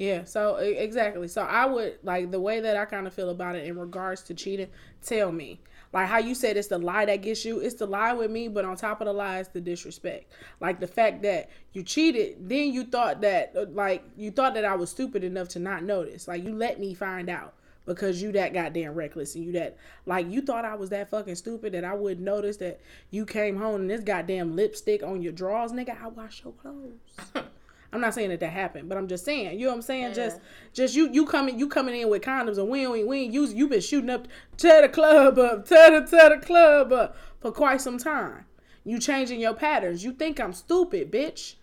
Yeah, so exactly. So I would like the way that I kind of feel about it in regards to cheating. Tell me, like how you said it's the lie that gets you. It's the lie with me, but on top of the lie, the disrespect. Like the fact that you cheated, then you thought that uh, like you thought that I was stupid enough to not notice. Like you let me find out because you that goddamn reckless and you that like you thought I was that fucking stupid that I wouldn't notice that you came home and this goddamn lipstick on your drawers, nigga. I wash your clothes. I'm not saying that that happened, but I'm just saying, you know what I'm saying? Just, just you, you coming, you coming in with condoms and we ain't, we ain't use, you been shooting up, tear the club up, tear the, tear the club up for quite some time. You changing your patterns. You think I'm stupid, bitch.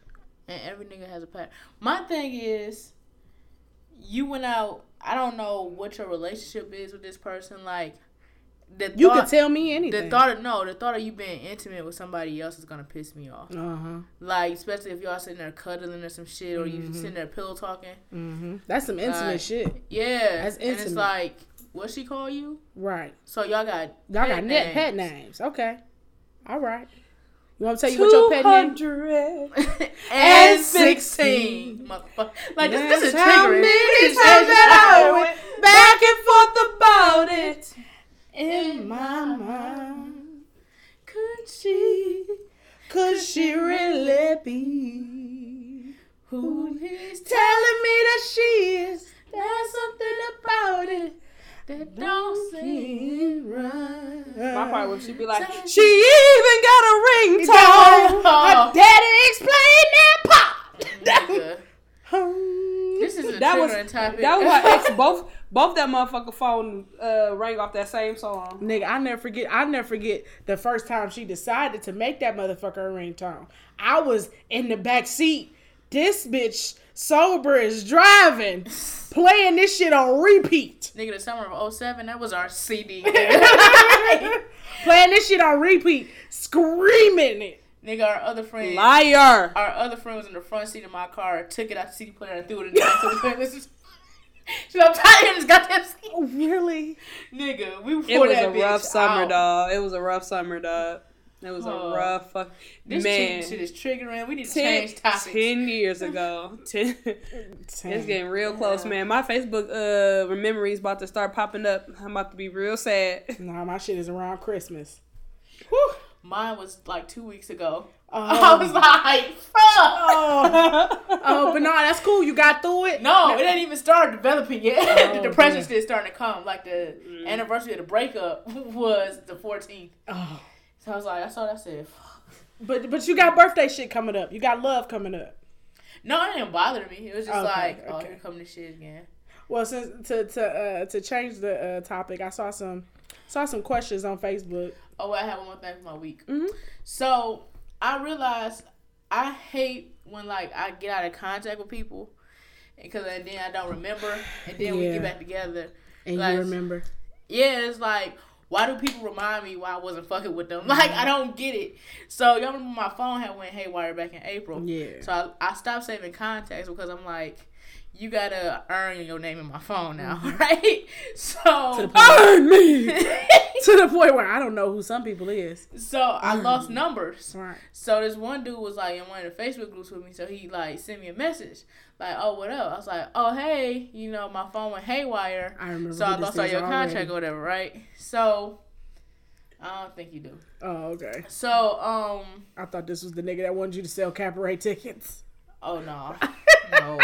and every nigga has a pattern. My thing is, you went out. I don't know what your relationship is with this person. Like, the You thought, can tell me anything. The thought of no, the thought of you being intimate with somebody else is gonna piss me off. uh huh. Like, especially if y'all sitting there cuddling or some shit, or you sitting there pillow talking. Mm-hmm. That's some intimate Like, shit, Yeah, That's intimate. And it's like, what she call you? right? So y'all got Y'all pet got names. pet names. Okay, all right. You want to tell you what your pet name? 200. and 16. sixteen. Motherfucker. Like this, this is That's how many times that I triggering. went back and forth about it in my mind. Could she? Could she really be Who is telling me that she is? There's something about it that don't seem right. My part would she be like, she even got a ringtone. Her daddy explained that pop. Nigga, This is a That was topic. that was my ex. Both both that motherfucker phone uh, rang off that same song. Nigga, I never forget. I never forget the first time she decided to make that motherfucker a ringtone. I was in the back seat. This bitch sober is driving, playing this shit on repeat. Nigga, the summer of 07, that was our CD. playing this shit on repeat, screaming it. Nigga, our other friend. Liar. Our other friend was in the front seat of my car, took it out the CD player and threw it in the back of the car. This is. She's I'm tired of this goddamn CD. Oh, really? Nigga, we It wore was that a rough summer, out. dog. It was a rough summer, dog. It was Oh. a rough fuck. This Man. shit, shit is triggering. We need to Ten, change topics. 10 years ago. Ten, it's getting real close, man. My Facebook uh memories about to start popping up. I'm about to be real sad. Nah, my shit is around Christmas. Whew. Mine was like two weeks ago. Oh. I was like, fuck. Oh, oh, but no, that's cool. You got through it. No, it ain't even started developing yet. Oh, the depression still starting to come. Like the anniversary of the breakup was the 14th. Oh. So I was like, I saw that. I said, fuck. But but you got birthday shit coming up. You got love coming up. No, it didn't bother me. It was just Okay, like, oh, okay. here come this shit again. Well, since to to uh, to change the uh, topic, I saw some saw some questions on Facebook. Oh, I have one more thing for my week. Mhm. So I realized I hate when like I get out of contact with people, because then I don't remember, and then we get back together. And Like- you remember? Yeah, it's like, why do people remind me why I wasn't fucking with them? Like, I don't get it. So, y'all remember my phone had went haywire back in April. Yeah. So, I, I stopped saving contacts because I'm like, you gotta earn your name in my phone now, right? So, Mm-hmm. To the point. Burn me. to the point where I don't know who some people is. so I lost numbers. Right. So this one dude was like in one of the Facebook groups with me, so he like sent me a message, like, "Oh, what up?" I was like, "Oh, hey, you know, my phone went haywire, I remember. so I lost all your already. contract or whatever, right?" So I don't think you do. Oh, okay. So um, I thought this was the nigga that wanted you to sell cabaret tickets. Oh no, no,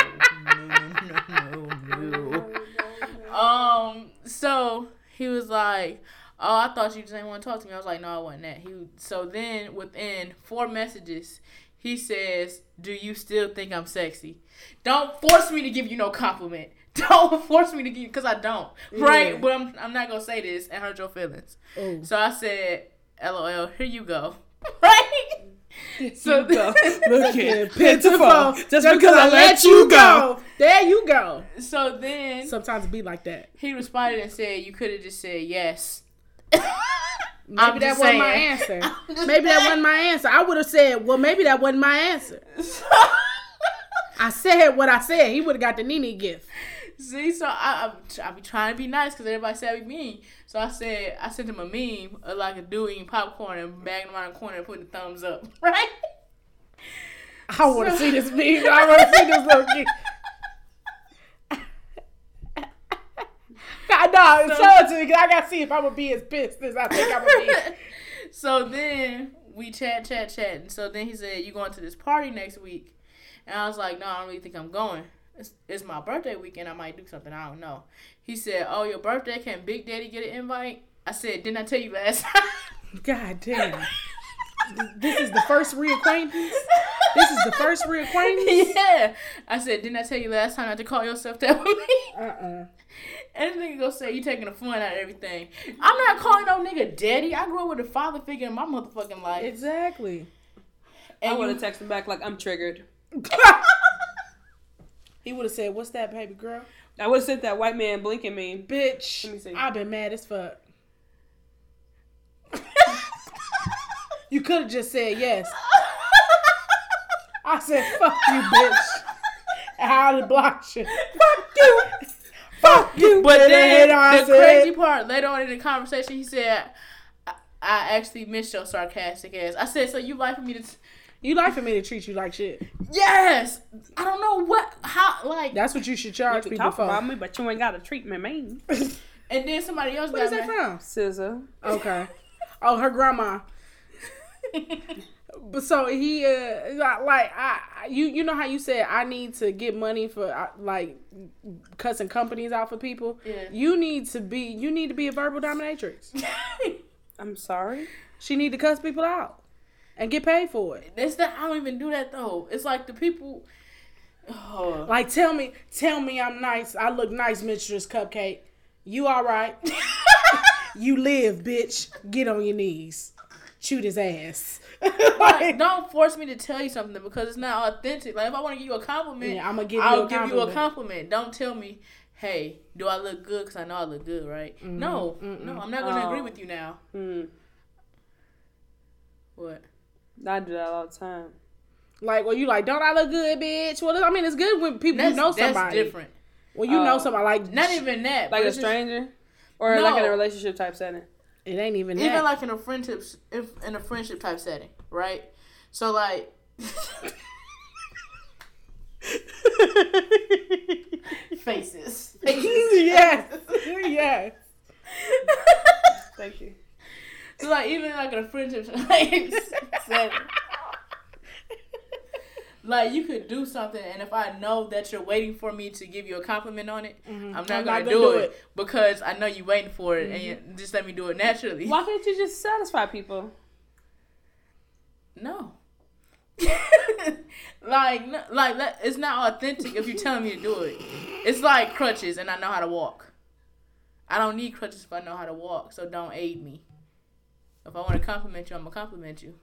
no, no, no, no. Um, so he was like, "Oh, I thought you just didn't want to talk to me." I was like, "No, I wasn't that." He so then within four messages, he says, "Do you still think I'm sexy? Don't force me to give you no compliment. Don't force me to give you because I don't. Right? Yeah. But I'm I'm not gonna say this and hurt your feelings." Oh. So I said, "LOL, here you go." Right? So You go. Looking pitiful. Just because I let you go. There you go. So then Sometimes it be like that. he responded and said, "You could have just said yes." Maybe I'm that just wasn't my answer. I'm just Maybe that wasn't my answer. I would have said, well, maybe that wasn't my answer. I said what I said. He would have got the Nene gift. See, so I, I I be trying to be nice because everybody said I be mean. So I said I sent him a meme of like a dude eating popcorn and bagging around the corner and putting the thumbs up. Right? I want to see this meme. I want to see this little kid. I know. show it to me 'cause I gotta see if I'm gonna be as pissed as I think I'm gonna be. so then we chat, chat, chat. And so then he said, You going to this party next week? And I was like, No, I don't really think I'm going. It's, it's my birthday weekend. I might do something. I don't know. He said, Oh, your birthday? Can Big Daddy get an invite? I said, Didn't I tell you last time? God damn. this is the first reacquaintance. This is the first reacquaintance. yeah. I said, Didn't I tell you last time not to call yourself that with me? Uh uh And this nigga go say you taking the fun out of everything. I'm not calling no nigga daddy. I grew up with a father figure in my motherfucking life. Exactly. I And would you, have texted back like I'm triggered. he would have said, "What's that, baby girl?" I would have sent that white man blinking me. Bitch, Let me see. I've been mad as fuck. you could have just said yes. I said, "Fuck you, bitch." And I would have blocked you. Fuck you. Fuck you. but And then I the said- crazy part later on in the conversation, he said, I, "I actually missed your sarcastic ass." I said, "So you like for me to?" T- You like for me to treat you like shit. yes. I don't know what how like. That's what you should You charge can people talk for. about me, but you ain't got to treat me mean. And then somebody else Where's got that mad. from? Scissor. Okay. Oh, her grandma. But so he uh like I I- you you know how you said I need to get money for uh, like cussing companies out for people. Yeah. You need to be you need to be a verbal dominatrix. I'm sorry. She need to cuss people out and get paid for it. That's that I don't even do that though. It's like the people. Oh. Like tell me tell me I'm nice. I look nice, Mistress Cupcake. You all right? you live, bitch. Get on your knees. Shoot his ass. Like, don't force me to tell you something because it's not authentic. Like if I want to give you a compliment, Yeah, I'ma give you I'll a give you a compliment. compliment. Don't tell me, hey, do I look good? Because I know I look good, right? Mm-hmm. No, no, I'm not going to Oh. agree with you now. Hmm. What? I do that all the time. Like, well, you like, don't I look good, bitch? Well, I mean, it's good when people That's, you know that's somebody. different. When you know um, somebody, like, Not even that. Like a it's just- stranger? Or like in a relationship type setting? it ain't even even that. like in a friendship, if in a friendship type setting, right? So like. Faces. yes, yes. Thank you. So like even like in a friendship like, setting, like you could do something, and if I know that you're waiting for me to give you a compliment on it, mm-hmm. I'm not I'm gonna, not do, it, because I know you're waiting for it, and mm-hmm. just let me do it naturally. Why can't you just satisfy people? No. like, no- like that- it's not authentic if you're telling me to do it. It's like crutches, and I know how to walk. I don't need crutches if I know how to walk, so don't aid me. If I want to compliment you, I'm gonna compliment you.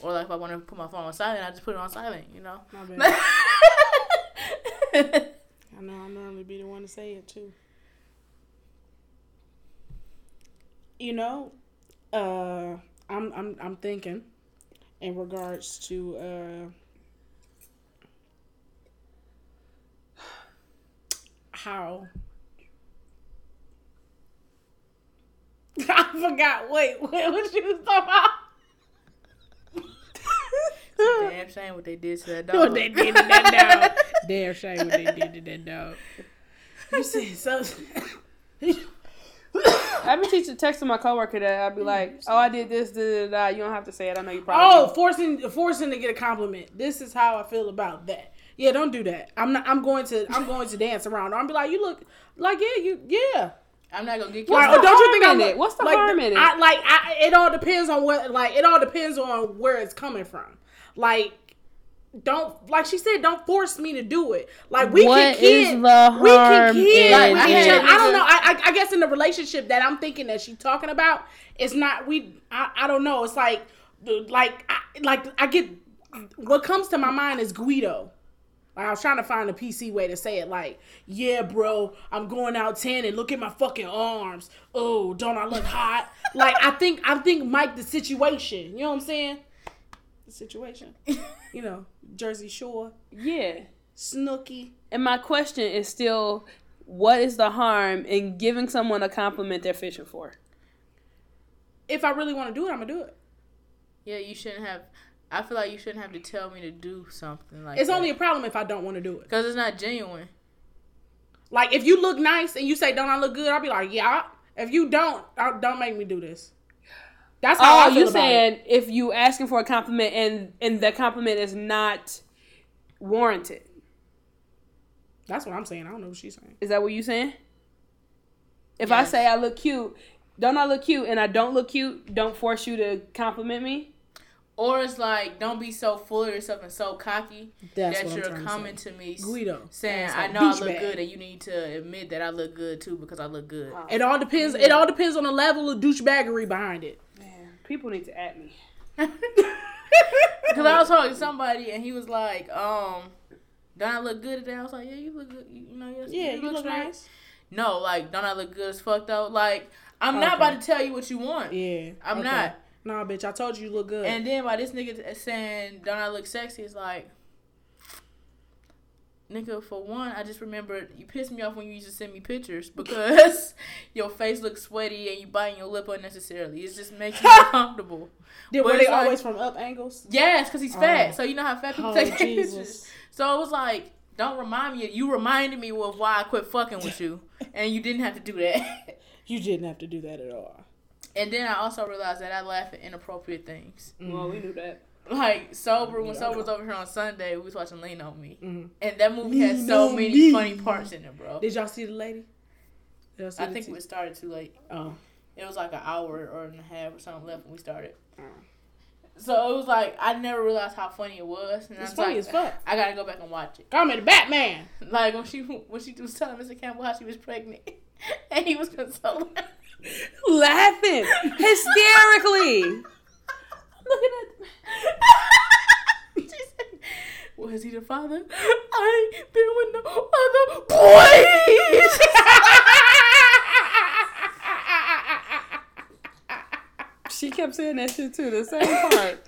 Or like if I want to put my phone on silent, I just put it on silent. You know. I know I'll normally be the one to say it too. You know, uh, I'm I'm I'm thinking in regards to uh how I forgot. Wait, wait, what you was talking about? Damn shame what they did to that dog. What they did to that dog. Damn shame what they did to that dog. You said so. I be teaching texting my coworker that I'd be mm-hmm. like, "Oh, I did this, da, da, da. You don't have to say it. I know you probably." oh, do." forcing forcing to get a compliment. This is how I feel about that. Yeah, don't do that. I'm not. I'm going to. I'm going to dance around. I'm be like, you look like yeah, you yeah. I'm not gonna get What's Like, the oh, don't you harm think in I'm it? What's the like, harm in it? I, like I, it all depends on what. Like it all depends on where it's coming from. Like. Don't like she said. Don't force me to do it. Like we What can is kid, the we can harm kid in with it? each other. I don't know. I, I I guess in the relationship that I'm thinking that she's talking about, it's not we. I, I don't know. It's like like I, like I get what comes to my mind is Guido. Like I was trying to find a PC way to say it. Like, yeah, bro, I'm going out tanning. Look at my fucking arms. Oh, don't I look hot? like I think I think Mike the situation. You know what I'm saying? The situation. You know, Jersey Shore, yeah. Snooki. And my question is still, what is the harm in giving someone a compliment they're fishing for? If I really want to do it, I'm gonna do it. Yeah, you shouldn't have. I feel like you shouldn't have to tell me to do something like. It's that. only a problem if I don't want to do it. because it's not genuine. Like if you look nice and you say, "Don't I look good?" I'll be like, "Yeah." If you don't, I- don't make me do this. That's how Oh, I feel you about saying it. if you asking for a compliment and and the compliment is not warranted? That's what I'm saying. I don't know what she's saying. Is that what you saying? If I say I look cute, don't I look cute, and I don't look cute, don't force you to compliment me. Or it's like, don't be so full of yourself and so cocky That's that you're trying to coming say. to me s- Guido, saying, That's I a know I look douchebag. good and you need to admit that I look good too because I look good. It all depends. It all depends on the level of douchebaggery behind it. Man, people need to at me. Because I was talking to somebody and he was like, um, don't I look good today? I was like, yeah, you look good. You, you know, you, Yeah, you look straight." nice. No, like, don't I look good as fuck though? Like, I'm not about to tell you what you want. Yeah, I'm okay. not. Nah, bitch, I told you you look good. And then by this nigga saying, "Don't I look sexy?" It's like, nigga. For one, I just remember you pissed me off when you used to send me pictures because your face looks sweaty and you biting your lip unnecessarily. It just makes me uncomfortable. Did, but were they like- always from up angles? Yes, because he's fat. Oh. So you know how fat people Oh, take Jesus. pictures. So it was like, don't remind me. You reminded me of why I quit fucking with you, and you didn't have to do that. You didn't have to do that at all. And then I also realized that I laugh at inappropriate things. Well, we knew that. Like sober when sober was over here on Sunday, we was watching Lean on Me, Mhm. and that movie had Lean so many Me. funny parts in it, bro. Did y'all see the lady? See I the think t- we started too late. Oh, It was like an hour or and a half or something left when we started. Oh. So it was like I never realized how funny it was, and I it's was funny like, as fuck. I gotta go back and watch it. Call me the Batman. Like when she when she was telling Mr. Campbell how she was pregnant, and he was consoling. Laughing hysterically. Looking at. she said, "Was he the father? I ain't been with no other boys." She kept saying that shit too. The same part.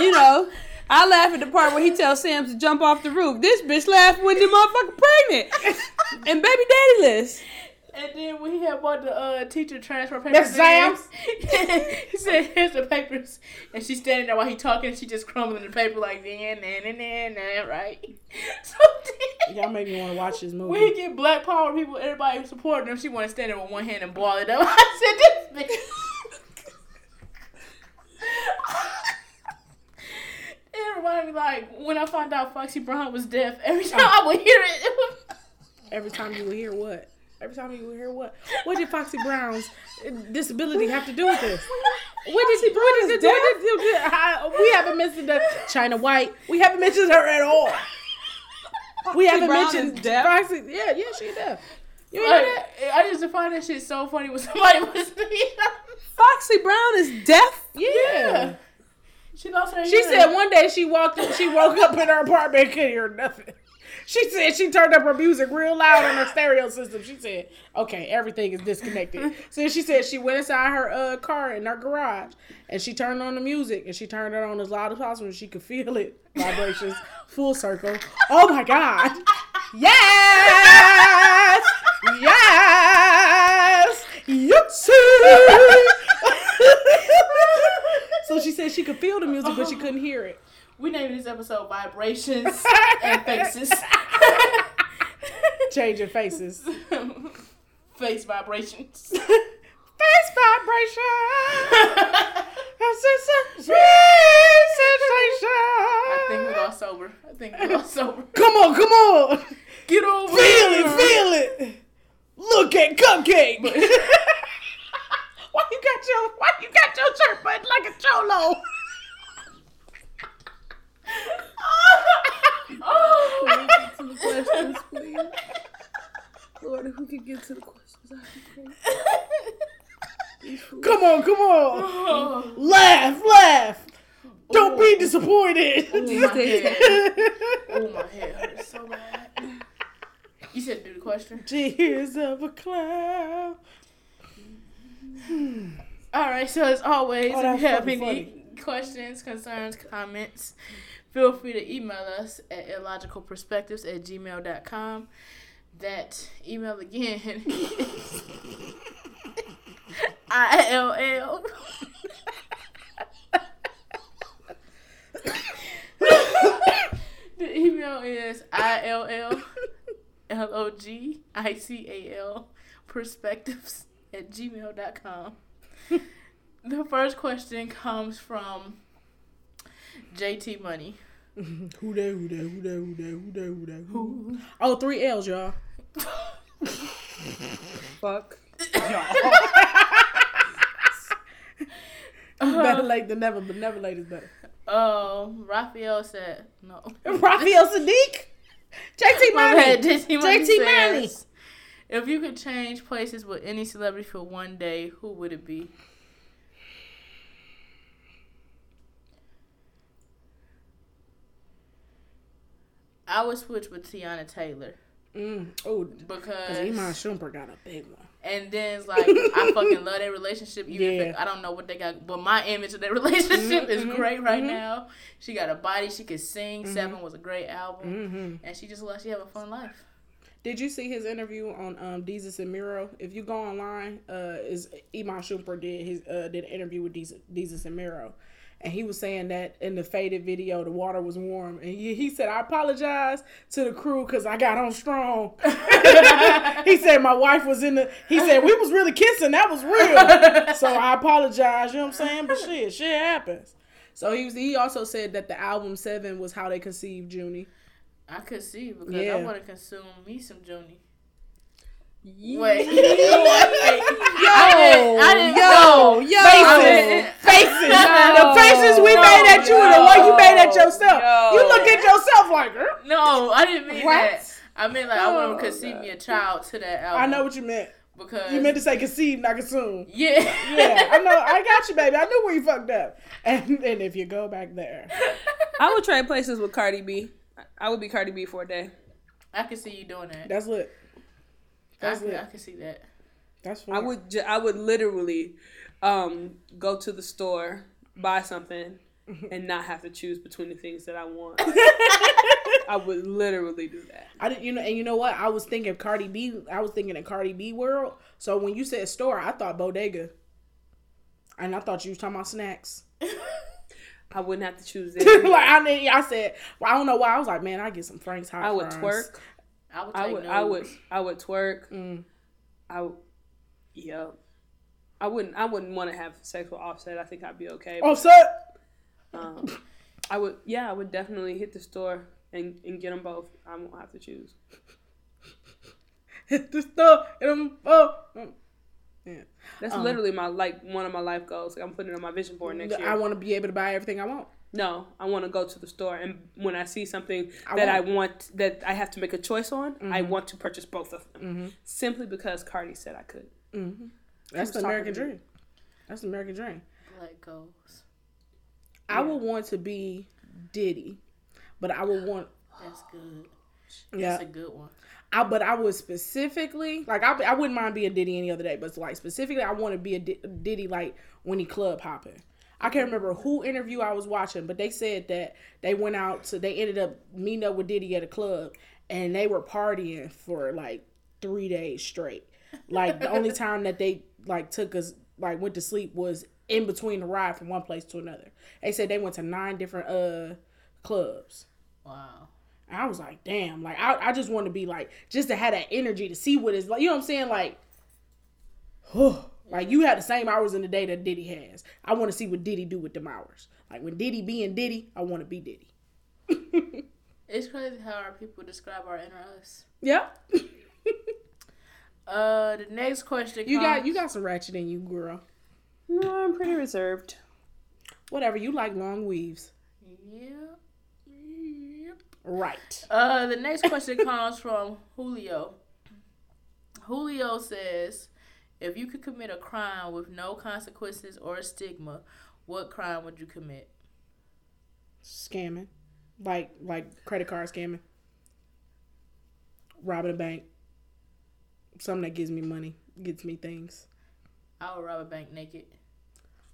you know, I laugh at the part where he tells Sam to jump off the roof. This bitch laughed when the motherfucker pregnant and baby daddyless. And then when he had bought the uh, teacher transfer papers, That's Sam's? he said, "Here's the papers," and she's standing there while he talking, and she just crumbling the paper like, "Nah, nah, nah, nah, nah," right? So then, Y'all make me want to watch this movie. when he get black power people, everybody supporting him, she want to stand there with one hand and ball it up. I said, "This bitch." Me like when I found out Foxy Brown was deaf. Every time I would hear it, it was. Every time you would hear what? Every time you hear what? What did Foxy Brown's disability have to do with this? What did she? What did it do? What did it do? We haven't mentioned the China White. We haven't mentioned her at all. We haven't Brown mentioned? Foxy. Yeah, yeah, she deaf. You Like, know that? I used to find that shit so funny when somebody was. Foxy Brown is deaf. Yeah. She lost her. She said one day she walked, she woke up in her apartment and couldn't hear nothing. She said she turned up her music real loud on her stereo system. She said, "Okay, everything is disconnected." So she said she went inside her uh, car in her garage and she turned on the music and she turned it on as loud as possible. and She could feel it vibrations, full circle. Oh my god! Yes, yes, yes. so she said she could feel the music, but she couldn't hear it. We named this episode "Vibrations and Faces." Changing faces. Face vibrations. Face vibration. I think we got sober. I think we got sober. Come on, come on. Get over Feel here. it, feel it. Look at cupcake. why you got your why you got your shirt button like a cholo? Oh. to the questions, please. Lord, if we could get to the questions, I'd be great. Come on, come on. Oh, Laugh, laugh. Don't be oh. disappointed. Oh, my head. oh, my head hurts so bad. You said do the question. Tears of a clown. Hmm. All right, so as always, Oh, if you have any questions, concerns, comments, feel free to email us at illogicalperspectives at gmail.com. That email again ILL. the email is ILL L O G I C A L perspectives at gmail.com. the first question comes from JT Money. Who that? Who that? Who that? Who that? Who that? Who that? Who? Oh, three L's, y'all. Fuck. better late than never, but never late is better. Oh, Raphael said no. Raphael Saadiq, JT My Money, bad, JT Money. JT Money. If you could change places with any celebrity for one day, who would it be? I would switch with Teyana Taylor Mm. Oh, because Iman Shumpert got a big one. and then it's like I fucking love their relationship. Even if Yeah. I don't know what they got, but my image of their relationship is mhm, great right mhm. now. She got a body. She could sing. Seven was a great album, hmm and she just like she have a fun life. Did you see his interview on um Desus and Mero? If you go online, uh, is Iman Shumpert did his uh did an interview with Desus, Desus and Mero, and he was saying that in the faded video the water was warm, and he, he said I apologize to the crew because I got on strong. he said my wife was in the. He said we was really kissing. That was real. so I apologize. You know what I'm saying? But shit, shit happens. So he was. He also said that the album Seven was how they conceived Junie. I could see because Yeah. I want to consume me some Junie. Yeah. Wait, Yo, I didn't- I didn't know. yo, faces, faces, No. the faces we No, made at you, and the one you made at yourself. no. You look at yourself like, "Huh?" No, I didn't mean What? that. I meant like I want to conceive me a child to that album. I know what you meant. because You meant to say conceive, not consume. yeah, Yeah, I know. I got you, baby. I knew where you fucked up. And and if you go back there, I would trade places with Cardi B. I would be Cardi B for a day. I can see you doing that. that's lit. I That's can, lit. I can see that. That's fine. I would ju- I would literally um, go to the store, buy something, and not have to choose between the things that I want. I would literally do that. I didn't, you know, and you know what? I was thinking of Cardi B. I was thinking in Cardi B world. So when you said store, I thought bodega, and I thought you was talking about snacks. I wouldn't have to choose like it. I, didn't- I said, well, I don't know why. I was like, man, I get some Frank's hot. I would fries. twerk. I would. Take I would. I would. I would twerk. Mm. I. would- Yeah. I wouldn't. I wouldn't want to have sex with Offset. I think I'd be okay. Oh, set. Um, I would. Yeah, I would definitely hit the store and, and get them both. I won't have to choose. Hit the store. And I'm, oh. mm. Yeah. That's Um, literally my like one of my life goals. Like, I'm putting it on my vision board next year. I want to be able to buy everything I want. No, I want to go to the store and when I see something I that I want- want that I have to make a choice on, I Mm-hmm. want to purchase both of them simply because Cardi said I could. That's the American talking to me. dream. That's the American dream. Black goals. I would want to be Diddy, but I would want. That's good. Yeah, That's a good one. I but I would specifically like I, I wouldn't mind being Diddy any other day, but like specifically I want to be a Diddy like when he club hopping. I can't remember who interview I was watching, but they said that they went out to they ended up meeting up with Diddy at a club and they were partying for like three days straight. Like the only time that they like took us like went to sleep was in between the ride from one place to another. They said they went to nine different uh clubs. Wow. And I was like, damn, like I, I just want to be like just to have that energy to see what it's like. You know what I'm saying? Like, like you have the same hours in the day that Diddy has. I want to see what Diddy do with them hours. Like when Diddy being Diddy, I want to be Diddy. It's crazy how our people describe our inner us. Yeah. Uh, the next question. you got you got some ratchet in you, girl. No, I'm pretty reserved. Whatever you like, long weaves. Yeah. Yep. Right. Uh, the next question comes from Julio. Julio says, "If you could commit a crime with no consequences or stigma, what crime would you commit?" Scamming, like like credit card scamming, robbing a bank. Something that gives me money, gets me things. I would rob a bank naked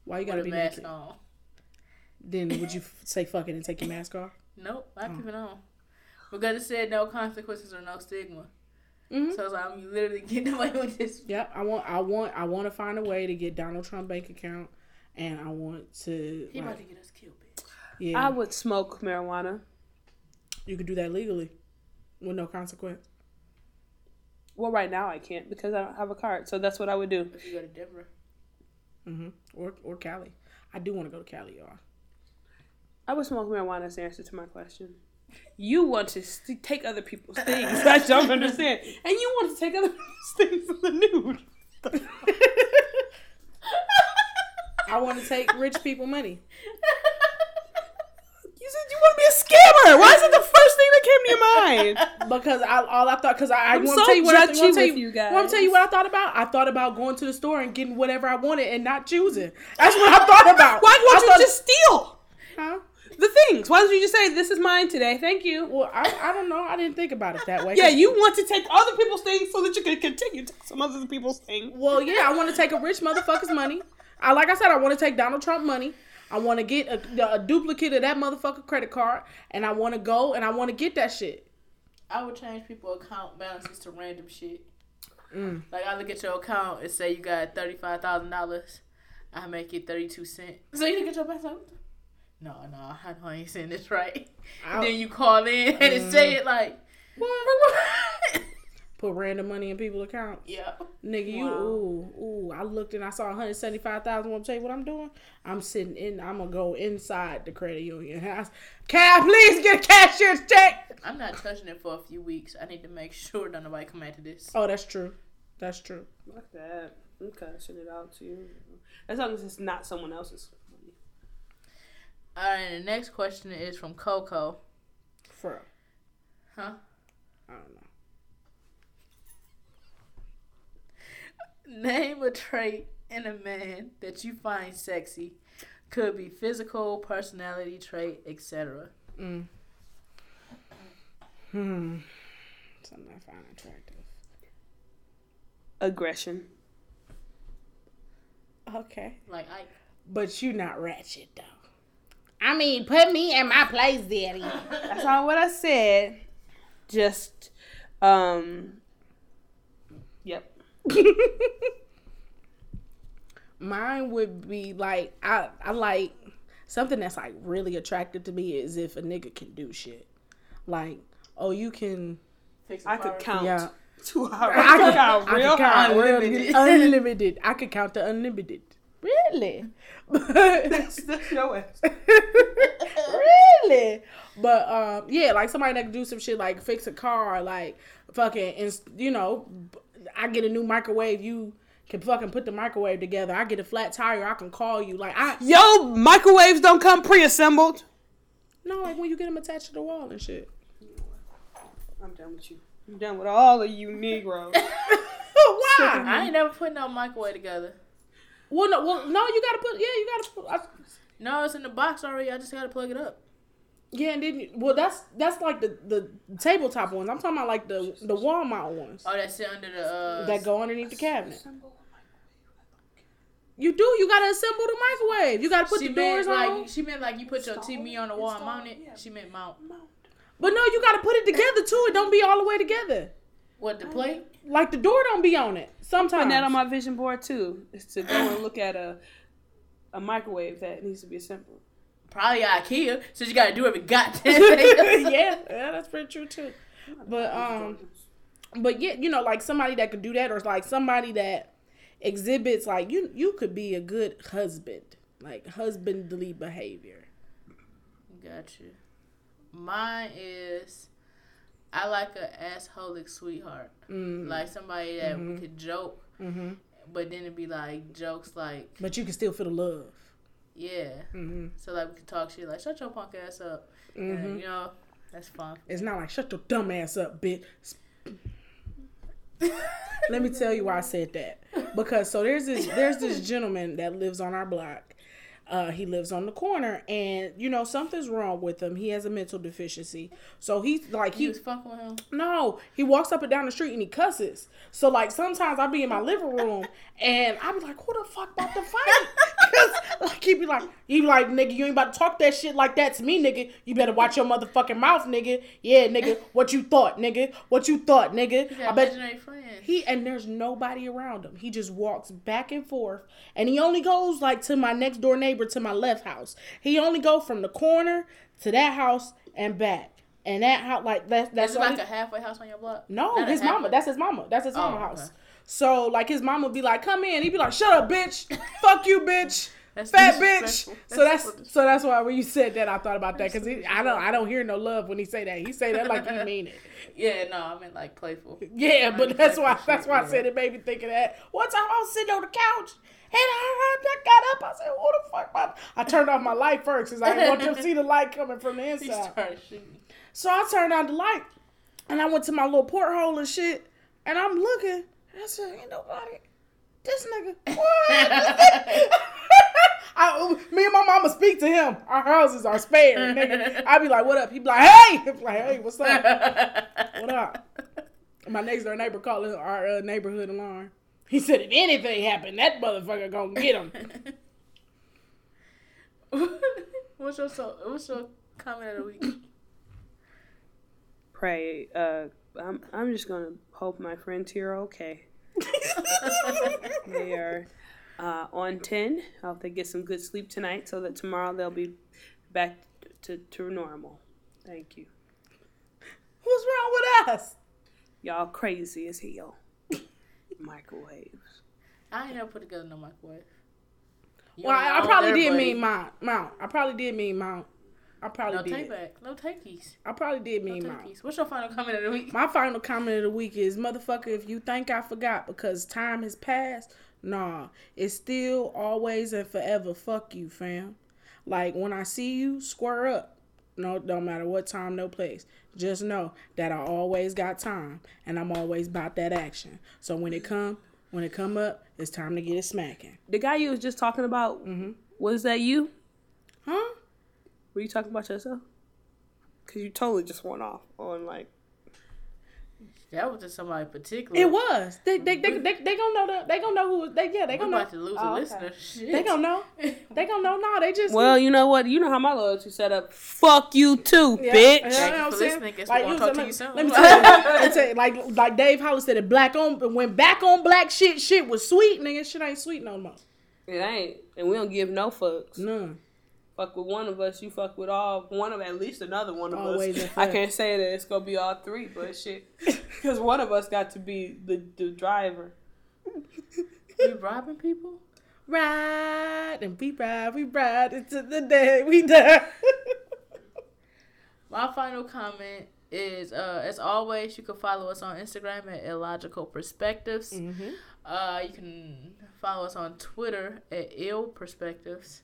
Why you gotta a be mask naked? on. Then would you say fuck it and take your mask off? Nope, I Oh. keep it on because it said no consequences or no stigma. Mhm. So it's like I'm literally getting away with this. Yep, I want, I want, I want to find a way to get Donald Trump bank account, and I want to. He about to get us killed, bitch. yeah, I would smoke marijuana. you could do that legally, with no consequence. Well, right now I can't because I don't have a card. So that's what I would do. If you go to Denver. Mm-hmm. Or or Cali. I do want to go to Cali, y'all. I would smoke marijuana as the answer to my question. You want to st- take other people's things. I don't understand. And you want to take other people's things for the nude. I want to take rich people money. You said you want to be a scammer. Why is it the first thing that came to your mind? Because I all I thought because I, I want to so tell you what I want to tell you, you guys. want to tell you what I thought about. I thought about going to the store and getting whatever I wanted and not choosing. That's what I thought about. Why I won't you thought- just steal Huh? The things? Why don't you just say, "This is mine today. Thank you." Well, I, I don't know. I didn't think about it that way. Yeah, you want to take other people's things so that you can continue to take some other people's things. Well, yeah, I want to take a rich motherfucker's money. I like I said, I want to take Donald Trump money. I want to get a, a duplicate of that motherfucker credit card, and I want to go and I want to get that shit. I would change people account balances to random shit. Mm. Like I look at your account and say you got thirty five thousand dollars. I make it thirty two cent. So you get your balance. Like, no, no, I know I ain't saying this right. I'll then you call in and it say it like, put random money in people's accounts. yeah. Nigga, you Wow. ooh ooh. I looked and I saw one hundred seventy five thousand. Want to tell you what I'm doing? I'm sitting in. I'm gonna go inside the credit union house. Can I please get a cashier's check? I'm not touching it for a few weeks. I need to make sure that nobody come after this. Oh, that's true. That's true. Like that. I'm cashing it out to you. As long as it's not someone else's money. All right, the next question is from Coco. For Huh? I don't know. Name a trait in a man that you find sexy. Could be physical, personality trait, etc. Mm. Hmm. Something I find attractive. Aggression. Okay. Like I But you not ratchet though. I mean, put me in my place, daddy. That's not what I said. Just, um, yep. Mine would be like I I like something that's like really attractive to me is if a nigga can do shit. Like, oh, you can fix I could count yeah. two hours. I could count I real could count high. unlimited. unlimited. I could count the unlimited. Really? That's, that's your ass. really? But um, yeah, like somebody that can do some shit like fix a car, like fucking, and you know, I get a new microwave. You can fucking put the microwave together. I get a flat tire. I can call you. Like I Yo, microwaves don't come pre-assembled. no, like when you get them attached to the wall and shit. I'm done with you. I'm done with all of you Negroes. Why? I ain't never put no microwave together. Well, no, well, no, you gotta put. Yeah, you gotta put. I, No, it's in the box already. I just gotta plug it up. yeah, and then well, that's that's like the the tabletop ones. I'm talking about like the the wall mount ones Oh, that's it under the uh. that go underneath the cabinet. You do. You gotta assemble the microwave. You gotta put she the meant doors like on. she meant like you put your TV on the wall and mount it. She meant mount. But no, you gotta put it together too. It don't be all the way together. What the plate? Like the door don't be on it. Sometimes. Putting that on my vision board too is to go and look at a a microwave that needs to be assembled. Probably IKEA. So you gotta do every goddamn thing. yeah, yeah, that's pretty true too. But um, but yeah, you know, like somebody that could do that, or it's like somebody that exhibits like you you could be a good husband, like husbandly behavior. Gotcha. Mine is I like a assholic sweetheart. Mm. Like somebody that we could joke, hmm but then it'd be like jokes like, But you can still feel the love. yeah. hmm So like we could talk shit like, shut your punk ass up. And, you know, that's fun. It's not like shut your dumb ass up, bitch. Let me tell you why I said that. Because so there's this there's this gentleman that lives on our block. Uh, he lives on the corner, and you know something's wrong with him. He has a mental deficiency, so he's like He he was fucking with him. no, he walks up and down the street and he cusses. So like sometimes I be in my living room and I be like, who the fuck about to fight? Like he be like, he be like, nigga, you ain't about to talk that shit like that to me, nigga. You better watch your motherfucking mouth, nigga. Yeah, nigga. What you thought, nigga? What you thought, nigga? I bet he and there's nobody around him. He just walks back and forth, and he only goes like to my next door neighbor to my left house. He only go from the corner to that house and back. And that how like that's that's like only- a halfway house on your block? no, Not his mama. That's his mama. That's his Oh, mama house. okay. So like his mama would be like, "Come in." He'd be like, "Shut up, bitch. Fuck you, bitch. That's Fat bitch." disrespectful. So that's That's so that's why when you said that, I thought about that because I don't I don't hear no love when he say that. He say that like he mean it. Yeah, no, I mean like playful. Yeah, but that's why that's why I said it made me think of that. One time I was sitting on the couch and I, got up. I said, "Who the fuck?" I turned off my light first because I didn't want them to see the light coming from the inside. So I turned on the light and I went to my little porthole and shit. And I'm looking. And I said, ain't nobody. This nigga. What? I, me and my mama speak to him. Our houses are spared. Nigga. I be like, what up? He be like, hey. He be like, hey, what's up? What up? My next door neighbor called it our uh, neighborhood alarm. He said, if anything happened, that motherfucker gonna get him. what's your so, what's your comment of the week? Pray. Uh, I'm I'm just gonna hope my friends here are okay. They are uh, on ten. I hope they get some good sleep tonight, so that tomorrow they'll be back to to normal. Thank you. What's wrong with us? Y'all crazy as hell. Microwaves. I ain't never put together no microwave. You Well, I, I probably did buddy. mean mount. Mount. I probably did mean mount. I probably No did. take back. No takeys. I probably did No mean mount. takeys. What's your final comment of the week? My final comment of the week is motherfucker, if you think I forgot because time has passed, nah. It's still always and forever fuck you, fam. Like when I see you, square up. No, don't matter what time, no place. Just know that I always got time and I'm always about that action. So when it come, when it come up, it's time to get it smacking. The guy you was just talking about. mm-hmm. Was that you? Huh? Were you talking about yourself? Cause you totally just went off on like. That was just somebody particular. It was. They they they mm-hmm. they, they gonna know the, they gonna know who they yeah, they We gonna know. about to lose Oh, a okay. listener. Shit. They gonna know. They gonna know. No, they just Well, you know what? You know how my loyalty set up. Fuck you too, Yeah, bitch. yeah, Thank you you know what for I'm saying? listening. Guess Like, we won't you talk was- to you soon. Let me tell you, tell you, like like Dave Hollis said, it black on when back on black shit, shit was sweet, nigga. Shit ain't sweet no more. It ain't, and we don't give no fucks. None. Fuck with one of us, you fuck with all one of at least another one of Always us. I can't say that it's gonna be all three, but shit, because one of us got to be the the driver. You robbing people? Ride and we ride, we ride into the day we die. My final comment is, uh, as always, you can follow us on Instagram at illogical perspectives. Mm-hmm. Uh, you can follow us on Twitter at ill perspectives.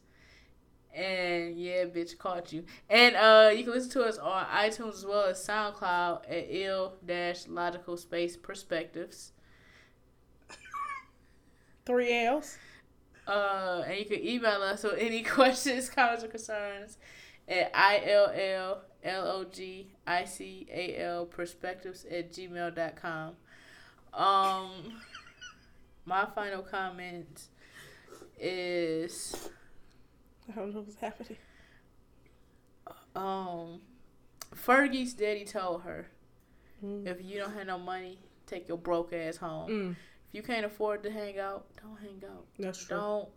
And yeah, bitch, caught you. And uh, you can listen to us on iTunes as well as SoundCloud at ill dash logical space perspectives. Three L's. Uh, and you can email us with any questions, comments, or concerns at I-L-L-L-O-G-I-C-A-L perspectives at gmail.com. Um, my final comment is, I don't know what's happening. um, Fergie's daddy told her, Mm. if you don't have no money, take your broke ass home. Mm, If you can't afford to hang out, don't hang out. that's true. Don't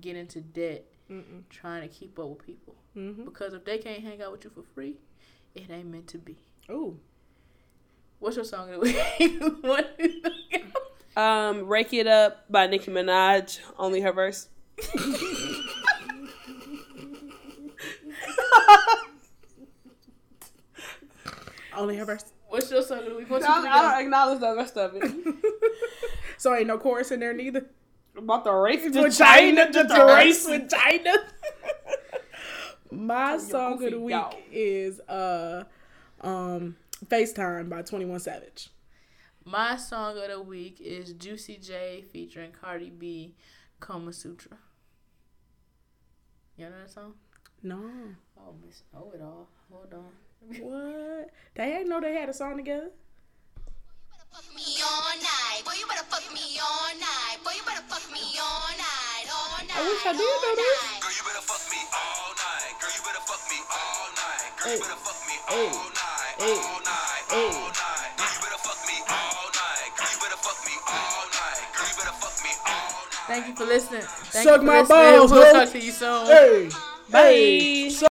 get into debt Mm-mm. trying to keep up with people. Mm-hmm. Because if they can't hang out with you for free, it ain't meant to be. Ooh. What's your song of the week? what is the- Um, "Rake It Up" by Nicki Minaj. Only her verse. Only her verse. What's your song of the week? What I, I don't acknowledge the rest of it. So ain't no chorus in there neither. About the race to With China, China, just just a a race. race with China. My song of the week dog. is uh um FaceTime by 21 Savage. My song of the week is Juicy J featuring Cardi B, Kama Sutra. You know that song? No. Oh, miss know it all. Hold on. What? They ain't know they had a song together. fuck me all night. Boy, you better fuck me all night. Boy, you better fuck me all night. All night. I wish I did know this. Girl, you better fuck me all night. Girl, you better fuck me all night. Girl, you better fuck me all night. All night. All night. Girl, you better fuck me all night. Girl, you better fuck me all night. Girl, you better fuck me all night. Thank you for listening. Thank Suck you for my listening. balls, We'll talk to you soon. Hey. Bye. Hey.